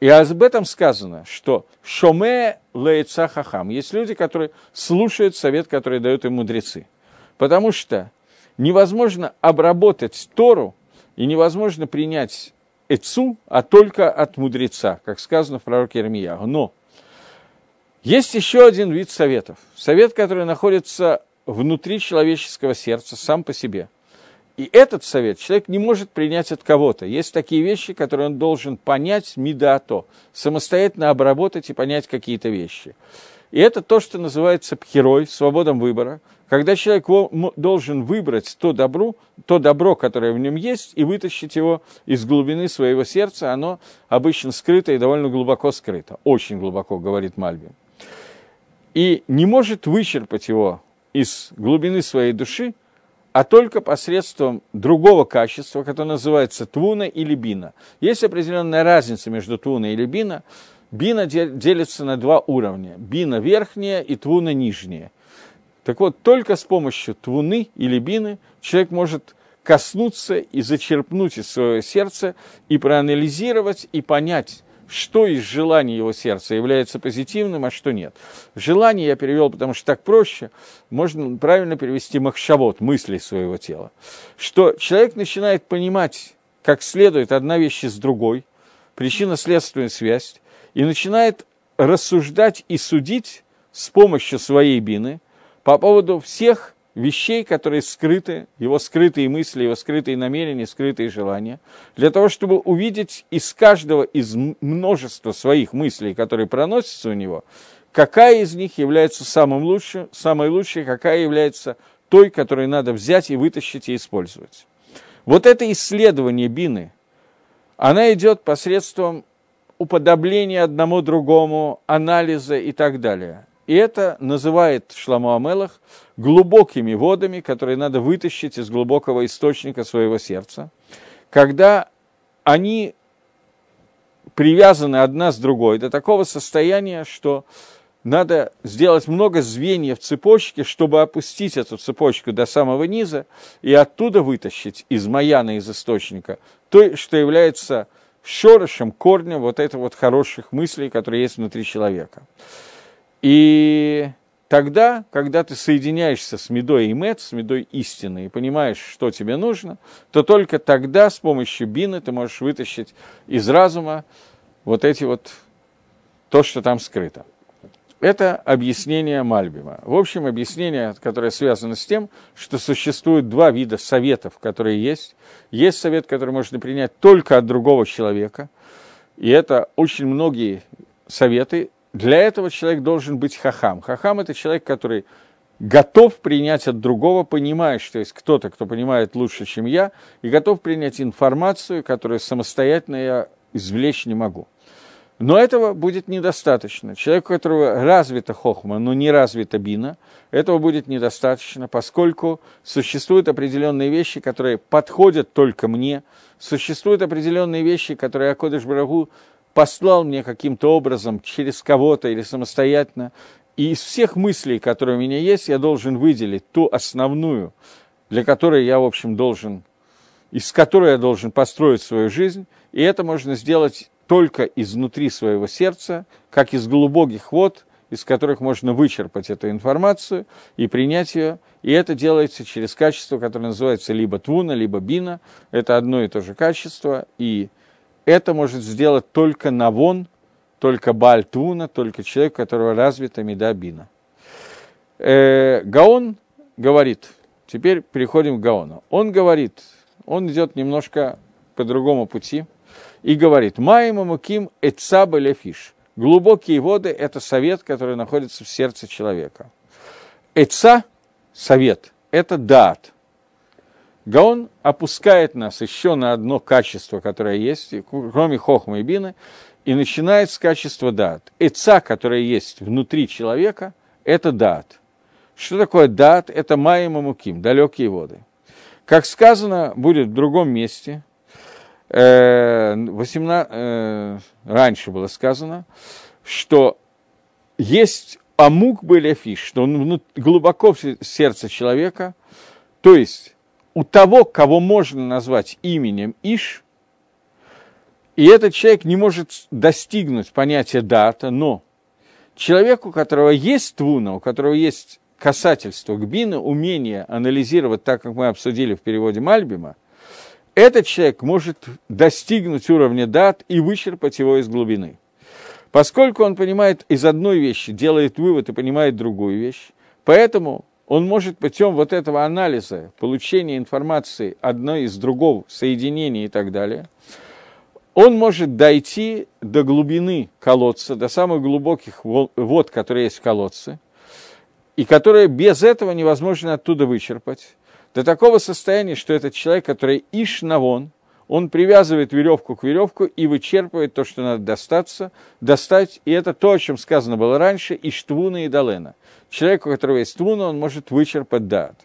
И об этом сказано, что шоме лейца хахам. Есть люди, которые слушают совет, который дают им мудрецы. Потому что невозможно обработать Тору и невозможно принять Эцу, а только от мудреца, как сказано в пророке Ирмиягу. Но есть еще один вид советов. Совет, который находится внутри человеческого сердца сам по себе. И этот совет человек не может принять от кого-то. Есть такие вещи, которые он должен понять мидато, самостоятельно обработать и понять какие-то вещи. И это то, что называется пхерой, свободом выбора, когда человек должен выбрать то добро, то добро, которое в нем есть, и вытащить его из глубины своего сердца, оно обычно скрыто и довольно глубоко скрыто, очень глубоко, говорит Мальбин. И не может вычерпать его из глубины своей души, а только посредством другого качества, которое называется твуна или бина. Есть определенная разница между твуна и бина. бина делится на два уровня. Бина верхняя и твуна нижняя. Так вот, только с помощью твуны или бины человек может коснуться и зачерпнуть из своего сердца и проанализировать и понять, что из желаний его сердца является позитивным, а что нет. Желание я перевел, потому что так проще, можно правильно перевести махшавод, мысли своего тела. Что человек начинает понимать, как следует одна вещь из другой, причинно-следственную связь, и начинает рассуждать и судить с помощью своей бины по поводу всех вещей, которые скрыты, его скрытые мысли, его скрытые намерения, скрытые желания, для того, чтобы увидеть из каждого из множества своих мыслей, которые проносятся у него, какая из них является самым лучшим, самой лучшей, какая является той, которую надо взять и вытащить и использовать. Вот это исследование бины, она идет посредством уподобления одному другому, анализа и так далее. И это называет Шламу Амелах глубокими водами, которые надо вытащить из глубокого источника своего сердца, когда они привязаны одна с другой до такого состояния, что надо сделать много звеньев цепочки, чтобы опустить эту цепочку до самого низа и оттуда вытащить из маяна, из источника, то, что является шорышем, корнем вот этих вот хороших мыслей, которые есть внутри человека. И тогда, когда ты соединяешься с медой и мед, с медой истины, и понимаешь, что тебе нужно, то только тогда с помощью бины ты можешь вытащить из разума вот эти вот, то, что там скрыто. Это объяснение Мальбима. В общем, объяснение, которое связано с тем, что существует два вида советов, которые есть. Есть совет, который можно принять только от другого человека, и это очень многие советы, для этого человек должен быть хахам. Хахам – это человек, который готов принять от другого, понимая, что есть кто-то, кто понимает лучше, чем я, и готов принять информацию, которую самостоятельно я извлечь не могу. Но этого будет недостаточно. Человеку, у которого развита хохма, но не развита бина, этого будет недостаточно, поскольку существуют определенные вещи, которые подходят только мне, существуют определенные вещи, которые Акодыш Барагу послал мне каким-то образом через кого-то или самостоятельно, и из всех мыслей, которые у меня есть, я должен выделить ту основную, для которой я, в общем, должен, из которой я должен построить свою жизнь, и это можно сделать только изнутри своего сердца, как из глубоких вод, из которых можно вычерпать эту информацию и принять ее. И это делается через качество, которое называется либо твуна, либо бина. Это одно и то же качество, и это может сделать только Навон, только Бальтуна, только человек, у которого развита медабина. Э, Гаон говорит, теперь переходим к Гаону. Он говорит, он идет немножко по другому пути и говорит, «Маима муким эцаба лефиш». Глубокие воды – это совет, который находится в сердце человека. Эца – совет, это дат – Гаон опускает нас еще на одно качество, которое есть, кроме хохма и бины, и начинает с качества дат. Эца, которое есть внутри человека, это дат. Что такое дат? Это майя мамуким, далекие воды. Как сказано будет в другом месте, 18, э, э, раньше было сказано, что есть амук беляфиш, что он глубоко в сердце человека, то есть у того, кого можно назвать именем Иш, и этот человек не может достигнуть понятия дата, но человеку, у которого есть твуна, у которого есть касательство к бину, умение анализировать так, как мы обсудили в переводе Мальбима, этот человек может достигнуть уровня дат и вычерпать его из глубины. Поскольку он понимает из одной вещи, делает вывод и понимает другую вещь, поэтому он может путем вот этого анализа, получения информации одной из другого, соединения и так далее, он может дойти до глубины колодца, до самых глубоких вод, которые есть в колодце, и которые без этого невозможно оттуда вычерпать, до такого состояния, что этот человек, который иш навон, он привязывает веревку к веревку и вычерпывает то, что надо достаться, достать. И это то, о чем сказано было раньше, и штвуна и долена. Человек, у которого есть твуна, он может вычерпать дат.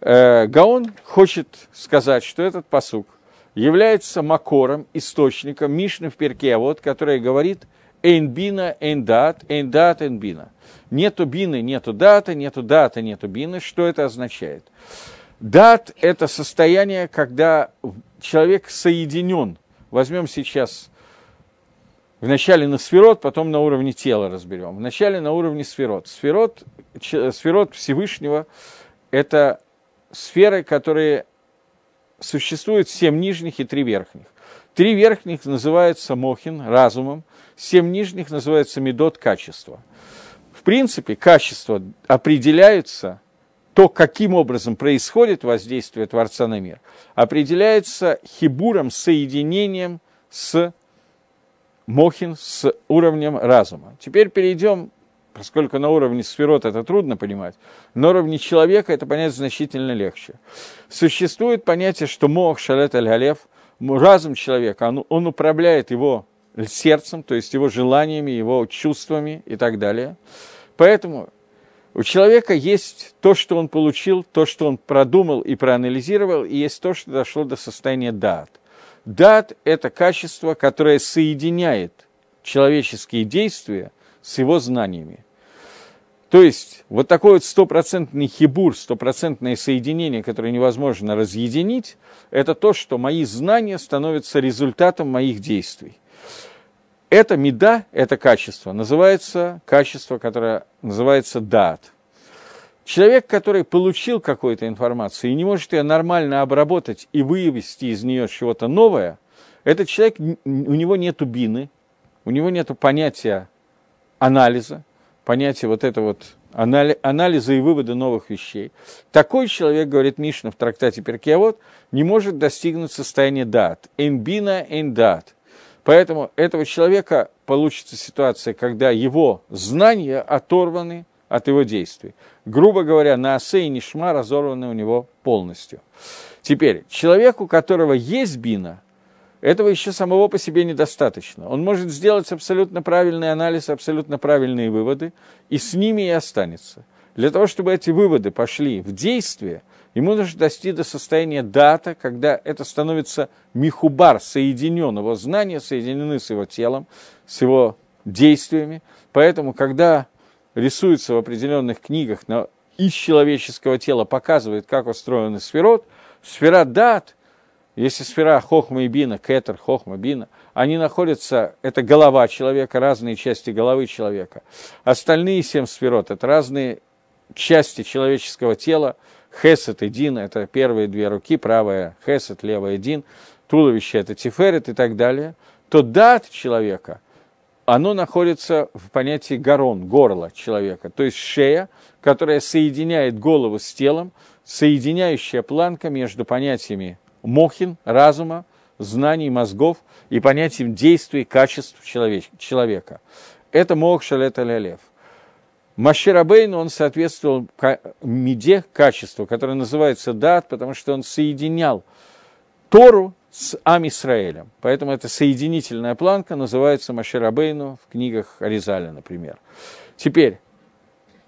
Э, Гаон хочет сказать, что этот посук является макором, источником Мишны в перке, а вот, который говорит, Эйнбина, эйндат, эйндат, эйнбина. Нету бины, нету дата, нету дата, нету бины. Что это означает? Дат – это состояние, когда человек соединен. Возьмем сейчас вначале на сферот, потом на уровне тела разберем. Вначале на уровне сферот. Сферот, сферот Всевышнего – это сферы, которые существуют семь нижних и три верхних. Три верхних называются мохин, разумом, семь нижних называются медот, качество. В принципе, качество определяется то, каким образом происходит воздействие Творца на мир, определяется хибуром, соединением с Мохин, с уровнем разума. Теперь перейдем, поскольку на уровне сферот это трудно понимать, на уровне человека это понять значительно легче. Существует понятие, что Мох, Шалет Аль-Галев, разум человека, он, он управляет его сердцем, то есть его желаниями, его чувствами и так далее. Поэтому у человека есть то, что он получил, то, что он продумал и проанализировал, и есть то, что дошло до состояния дат. Дат – это качество, которое соединяет человеческие действия с его знаниями. То есть вот такой вот стопроцентный хибур, стопроцентное соединение, которое невозможно разъединить, это то, что мои знания становятся результатом моих действий. Это меда, это качество, называется качество, которое называется дат. Человек, который получил какую-то информацию и не может ее нормально обработать и вывести из нее чего-то новое, этот человек, у него нет бины, у него нет понятия анализа, понятия вот этого вот анализа и вывода новых вещей. Такой человек, говорит Мишна в трактате Перкиавод, не может достигнуть состояния дат. Энбина эндат. Поэтому этого человека получится ситуация, когда его знания оторваны от его действий. Грубо говоря, на осе и нишма разорваны у него полностью. Теперь, человеку, у которого есть бина, этого еще самого по себе недостаточно. Он может сделать абсолютно правильный анализ, абсолютно правильные выводы, и с ними и останется. Для того, чтобы эти выводы пошли в действие – Ему нужно достичь до состояния дата, когда это становится михубар, соединен, его знания соединены с его телом, с его действиями. Поэтому, когда рисуется в определенных книгах на, из человеческого тела, показывает, как устроены сферот, сфера дат, если сфера хохма и бина, кетер, хохма, бина, они находятся, это голова человека, разные части головы человека. Остальные семь сферот – это разные части человеческого тела, Хесет и Дин – это первые две руки, правая Хесет, левая Дин, туловище – это Тиферет и так далее, то дат человека, оно находится в понятии горон, горло человека, то есть шея, которая соединяет голову с телом, соединяющая планка между понятиями мохин, разума, знаний, мозгов и понятием действий, качеств человека. Это мох шалет лев. Маширабейн, он соответствовал меде, качеству, которое называется дат, потому что он соединял Тору с Ам-Исраэлем. Поэтому эта соединительная планка называется Маширабейну в книгах Аризаля, например. Теперь,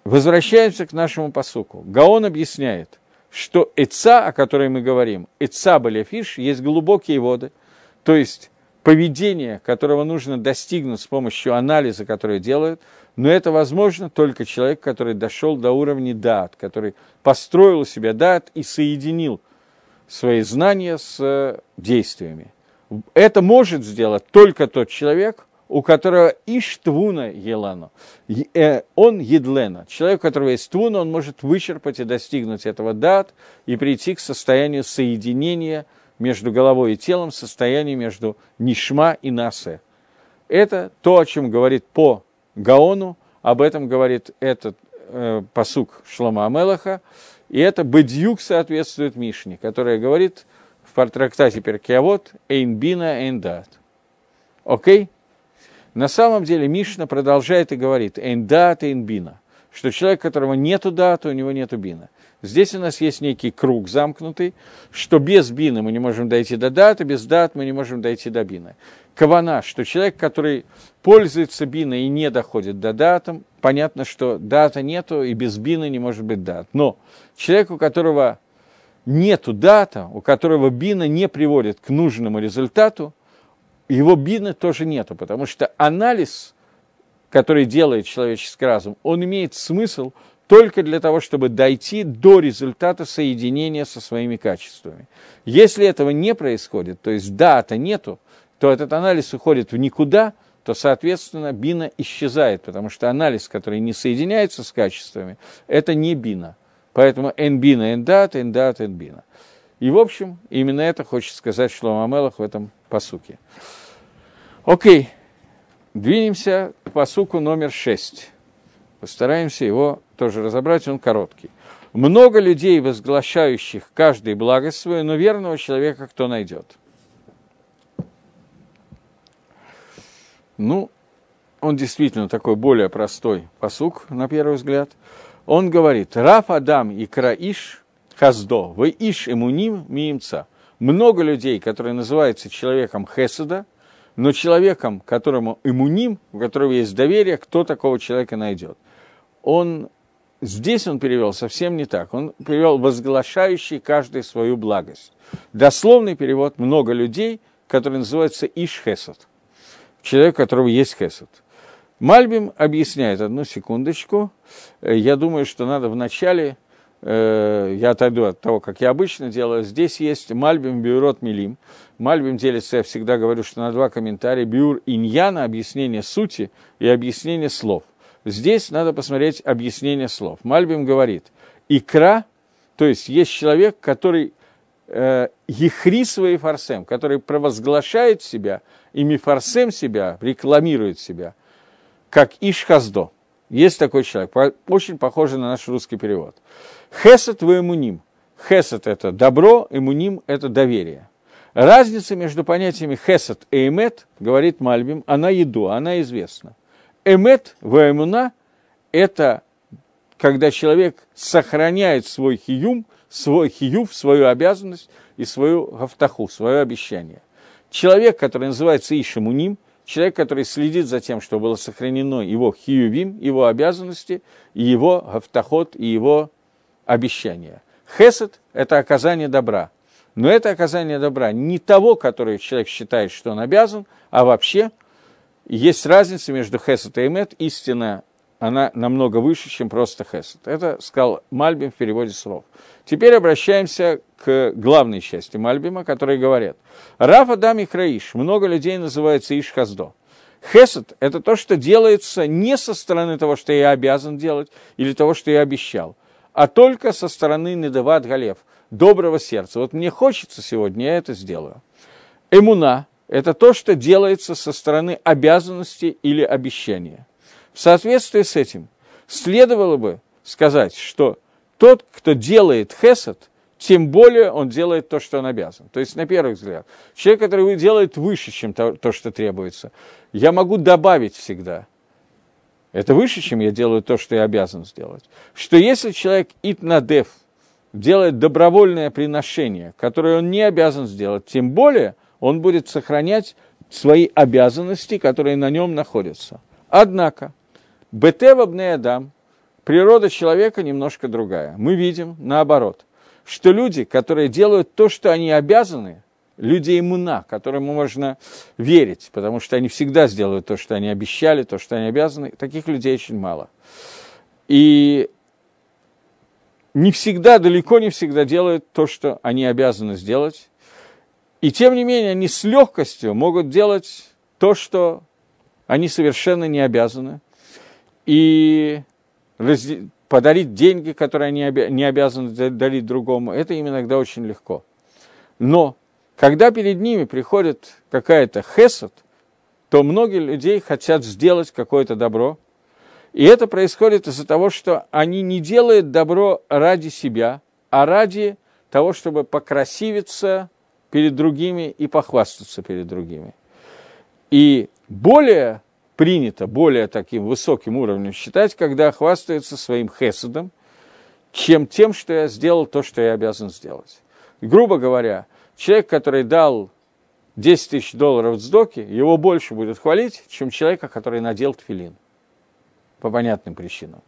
возвращаемся к нашему посуку. Гаон объясняет, что Эца, о которой мы говорим, Эца Баляфиш, есть глубокие воды, то есть поведение, которого нужно достигнуть с помощью анализа, который делают, но это возможно только человек, который дошел до уровня дат, который построил у себя дат и соединил свои знания с э, действиями. Это может сделать только тот человек, у которого иштвуна елано. Э, он едлена. Человек, у которого есть твуна, он может вычерпать и достигнуть этого дат и прийти к состоянию соединения между головой и телом, состоянию между нишма и насе. Это то, о чем говорит по Гаону, об этом говорит этот э, посук Шлома Амелаха, и это бедюк соответствует Мишне, которая говорит в трактате Перкиавод «Эйнбина эйндат». Окей? На самом деле Мишна продолжает и говорит «Эйндат эйнбина», что человек, у которого нету дата, у него нету бина. Здесь у нас есть некий круг замкнутый, что без бина мы не можем дойти до даты, без дат мы не можем дойти до бина. Кавана, что человек, который пользуется биной и не доходит до датам, понятно, что дата нету, и без бины не может быть дат. Но человек, у которого нету дата, у которого бина не приводит к нужному результату, его бины тоже нету, потому что анализ который делает человеческий разум, он имеет смысл только для того, чтобы дойти до результата соединения со своими качествами. Если этого не происходит, то есть дата нету, то этот анализ уходит в никуда, то, соответственно, бина исчезает, потому что анализ, который не соединяется с качествами, это не бина. Поэтому энбина, эндат, эндат, энбина. И, в общем, именно это хочет сказать Шлома Амелах в этом посуке. Окей, двинемся к посуку номер шесть. Постараемся его тоже разобрать, он короткий. Много людей, возглашающих каждый благость свою, но верного человека кто найдет? Ну, он действительно такой более простой посук, на первый взгляд. Он говорит, Раф Адам и Краиш Хаздо, вы Иш Эмуним Миимца. Много людей, которые называются человеком Хеседа, но человеком, которому иммуним, у которого есть доверие, кто такого человека найдет? Он Здесь он перевел совсем не так. Он перевел возглашающий каждый свою благость. Дословный перевод много людей, который называется Иш Хесед. Человек, у которого есть Хесед. Мальбим объясняет, одну секундочку. Э, я думаю, что надо вначале, э, я отойду от того, как я обычно делаю. Здесь есть Мальбим Бюрот Милим. Мальбим делится, я всегда говорю, что на два комментария. Бюр Иньяна, объяснение сути и объяснение слов – Здесь надо посмотреть объяснение слов. Мальбим говорит, икра, то есть есть человек, который э, ехри свои фарсем, который провозглашает себя, и мифарсем себя, рекламирует себя, как Ишхаздо. Есть такой человек, очень похожий на наш русский перевод. Хесед в эмуним. Хесед – это добро, эмуним – это доверие. Разница между понятиями хесед и эмет, говорит Мальбим, она еду, она известна. Эмет ваэмуна – это когда человек сохраняет свой хиюм, свой хиюв, свою обязанность и свою гафтаху, свое обещание. Человек, который называется Ишамуним, человек, который следит за тем, чтобы было сохранено его хиювим, его обязанности, и его гафтахот, и его обещание. Хесед – это оказание добра. Но это оказание добра не того, который человек считает, что он обязан, а вообще – есть разница между хесед и эмет. Истина, она намного выше, чем просто хесед. Это сказал Мальбим в переводе слов. Теперь обращаемся к главной части Мальбима, которые говорят. Раф Адам и Храиш. Много людей называется Иш Хаздо. Хесед – это то, что делается не со стороны того, что я обязан делать, или того, что я обещал, а только со стороны Недават Галев, доброго сердца. Вот мне хочется сегодня, я это сделаю. Эмуна это то, что делается со стороны обязанности или обещания. В соответствии с этим следовало бы сказать, что тот, кто делает хесед, тем более он делает то, что он обязан. То есть, на первый взгляд, человек, который делает выше, чем то, то что требуется, я могу добавить всегда. Это выше, чем я делаю то, что я обязан сделать. Что если человек итнадев делает добровольное приношение, которое он не обязан сделать, тем более – он будет сохранять свои обязанности, которые на нем находятся. Однако, Бетева Бнеядам, природа человека немножко другая. Мы видим наоборот, что люди, которые делают то, что они обязаны, люди иммуна, которым можно верить, потому что они всегда сделают то, что они обещали, то, что они обязаны, таких людей очень мало. И не всегда, далеко не всегда делают то, что они обязаны сделать, и тем не менее, они с легкостью могут делать то, что они совершенно не обязаны, и подарить деньги, которые они не обязаны дарить другому, это им иногда очень легко. Но когда перед ними приходит какая-то хесед, то многие людей хотят сделать какое-то добро, и это происходит из-за того, что они не делают добро ради себя, а ради того, чтобы покрасивиться перед другими и похвастаться перед другими. И более принято, более таким высоким уровнем считать, когда хвастается своим хесадом, чем тем, что я сделал то, что я обязан сделать. грубо говоря, человек, который дал 10 тысяч долларов в сдоке, его больше будет хвалить, чем человека, который надел тфилин. По понятным причинам.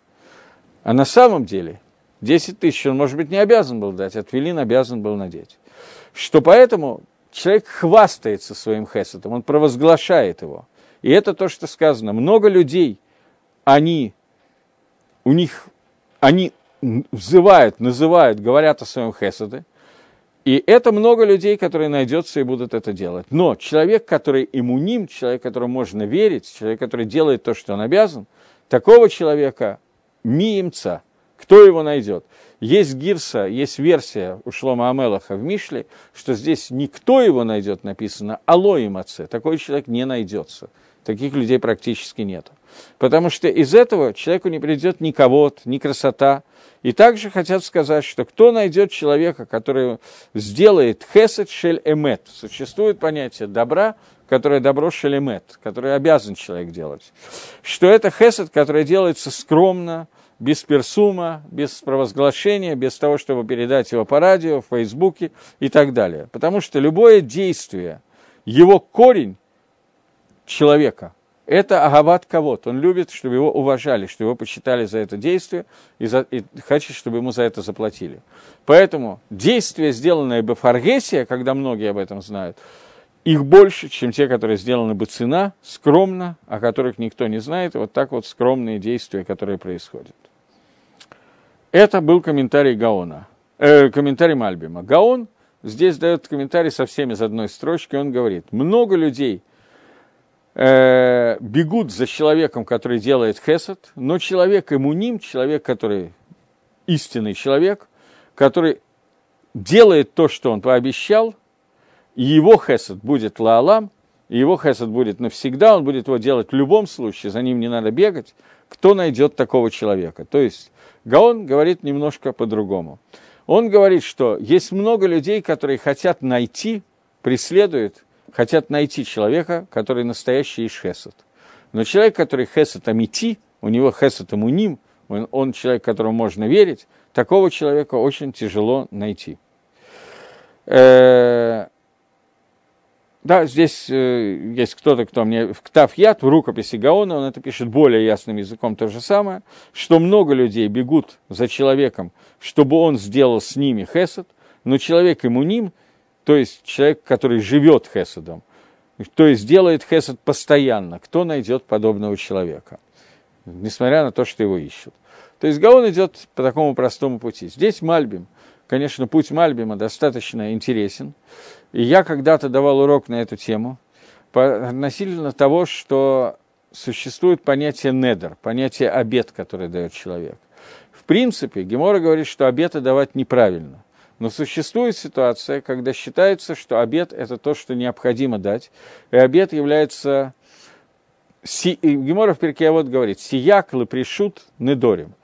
А на самом деле 10 тысяч он, может быть, не обязан был дать, а твилин обязан был надеть что поэтому человек хвастается своим хесетом, он провозглашает его. И это то, что сказано. Много людей они, у них, они взывают, называют, говорят о своем хесаде, и это много людей, которые найдется и будут это делать. Но человек, который иммуним, человек, которому можно верить, человек, который делает то, что он обязан, такого человека миемца, кто его найдет? Есть гирса, есть версия у Шлома Амелаха в Мишле, что здесь никто его найдет, написано, алоим отце. Такой человек не найдется. Таких людей практически нет. Потому что из этого человеку не придет ни кого ни красота. И также хотят сказать, что кто найдет человека, который сделает хесед шель эмет. Существует понятие добра, которое добро шель эмет, которое обязан человек делать. Что это хесед, который делается скромно, без персума, без провозглашения, без того, чтобы передать его по радио, в Фейсбуке и так далее. Потому что любое действие, его корень человека, это агават кого Он любит, чтобы его уважали, чтобы его почитали за это действие и, за, и хочет, чтобы ему за это заплатили. Поэтому действие, сделанное бы фаргесия, когда многие об этом знают, их больше, чем те, которые сделаны бы цена, скромно, о которых никто не знает, вот так вот скромные действия, которые происходят. Это был комментарий Гаона, э, комментарий Мальбима. Гаон здесь дает комментарий совсем из одной строчки, он говорит, много людей э, бегут за человеком, который делает хесед, но человек иммуним, человек, который истинный человек, который делает то, что он пообещал, и его хесед будет лаалам, и его хесед будет навсегда, он будет его делать в любом случае, за ним не надо бегать, кто найдет такого человека. То есть Гаон говорит немножко по-другому. Он говорит, что есть много людей, которые хотят найти, преследуют, хотят найти человека, который настоящий Ишхесед. Но человек, который Хесед Амити, у него Хесед Амуним, он, он человек, которому можно верить, такого человека очень тяжело найти. Э, да, здесь э, есть кто-то, кто мне в Ктав Яд, в рукописи Гаона, он это пишет более ясным языком то же самое, что много людей бегут за человеком, чтобы он сделал с ними хесед, но человек иммуним, то есть человек, который живет хеседом, то есть делает хесед постоянно, кто найдет подобного человека, несмотря на то, что его ищут. То есть Гаон идет по такому простому пути. Здесь Мальбим, конечно, путь Мальбима достаточно интересен. И я когда-то давал урок на эту тему относительно того, что существует понятие недер, понятие обед, который дает человек. В принципе, Гемора говорит, что обеты давать неправильно. Но существует ситуация, когда считается, что обед – это то, что необходимо дать, и обед является... Си... Гемора в перке вот говорит, «Сияк пришут недорим».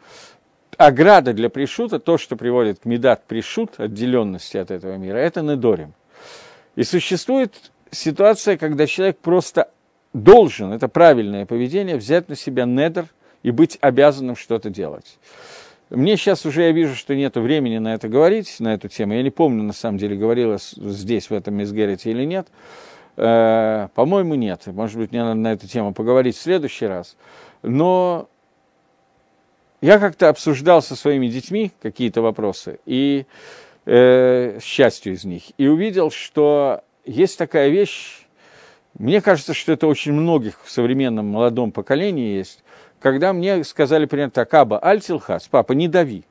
Ограда для пришута, то, что приводит к медат пришут, отделенности от этого мира, это недорим. И существует ситуация, когда человек просто должен, это правильное поведение, взять на себя недер и быть обязанным что-то делать. Мне сейчас уже я вижу, что нет времени на это говорить, на эту тему. Я не помню, на самом деле, говорила здесь, в этом Мизгерете или нет. Э, по-моему, нет. Может быть, мне надо на эту тему поговорить в следующий раз. Но я как-то обсуждал со своими детьми какие-то вопросы. И э, счастью из них, и увидел, что есть такая вещь, мне кажется, что это очень многих в современном молодом поколении есть, когда мне сказали примерно так, Аба, альтилхас, папа, не дави,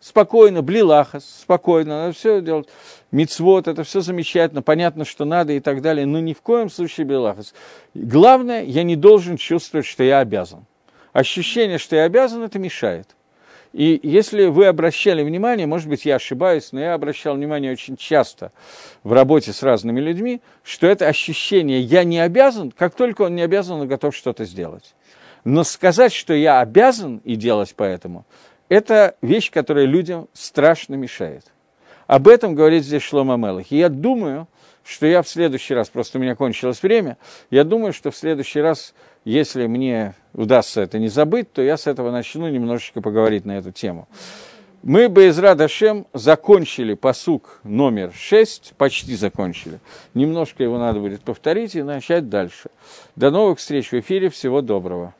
спокойно, блилахас, спокойно, надо все делать, мицвод, это все замечательно, понятно, что надо и так далее, но ни в коем случае блилахас. Главное, я не должен чувствовать, что я обязан. Ощущение, что я обязан, это мешает. И если вы обращали внимание, может быть, я ошибаюсь, но я обращал внимание очень часто в работе с разными людьми, что это ощущение «я не обязан», как только он не обязан, он готов что-то сделать. Но сказать, что я обязан и делать поэтому, это вещь, которая людям страшно мешает. Об этом говорит здесь Шлома Мелах. И я думаю, что я в следующий раз, просто у меня кончилось время, я думаю, что в следующий раз, если мне удастся это не забыть, то я с этого начну немножечко поговорить на эту тему. Мы бы из Радашем закончили посук номер 6, почти закончили. Немножко его надо будет повторить и начать дальше. До новых встреч в эфире, всего доброго.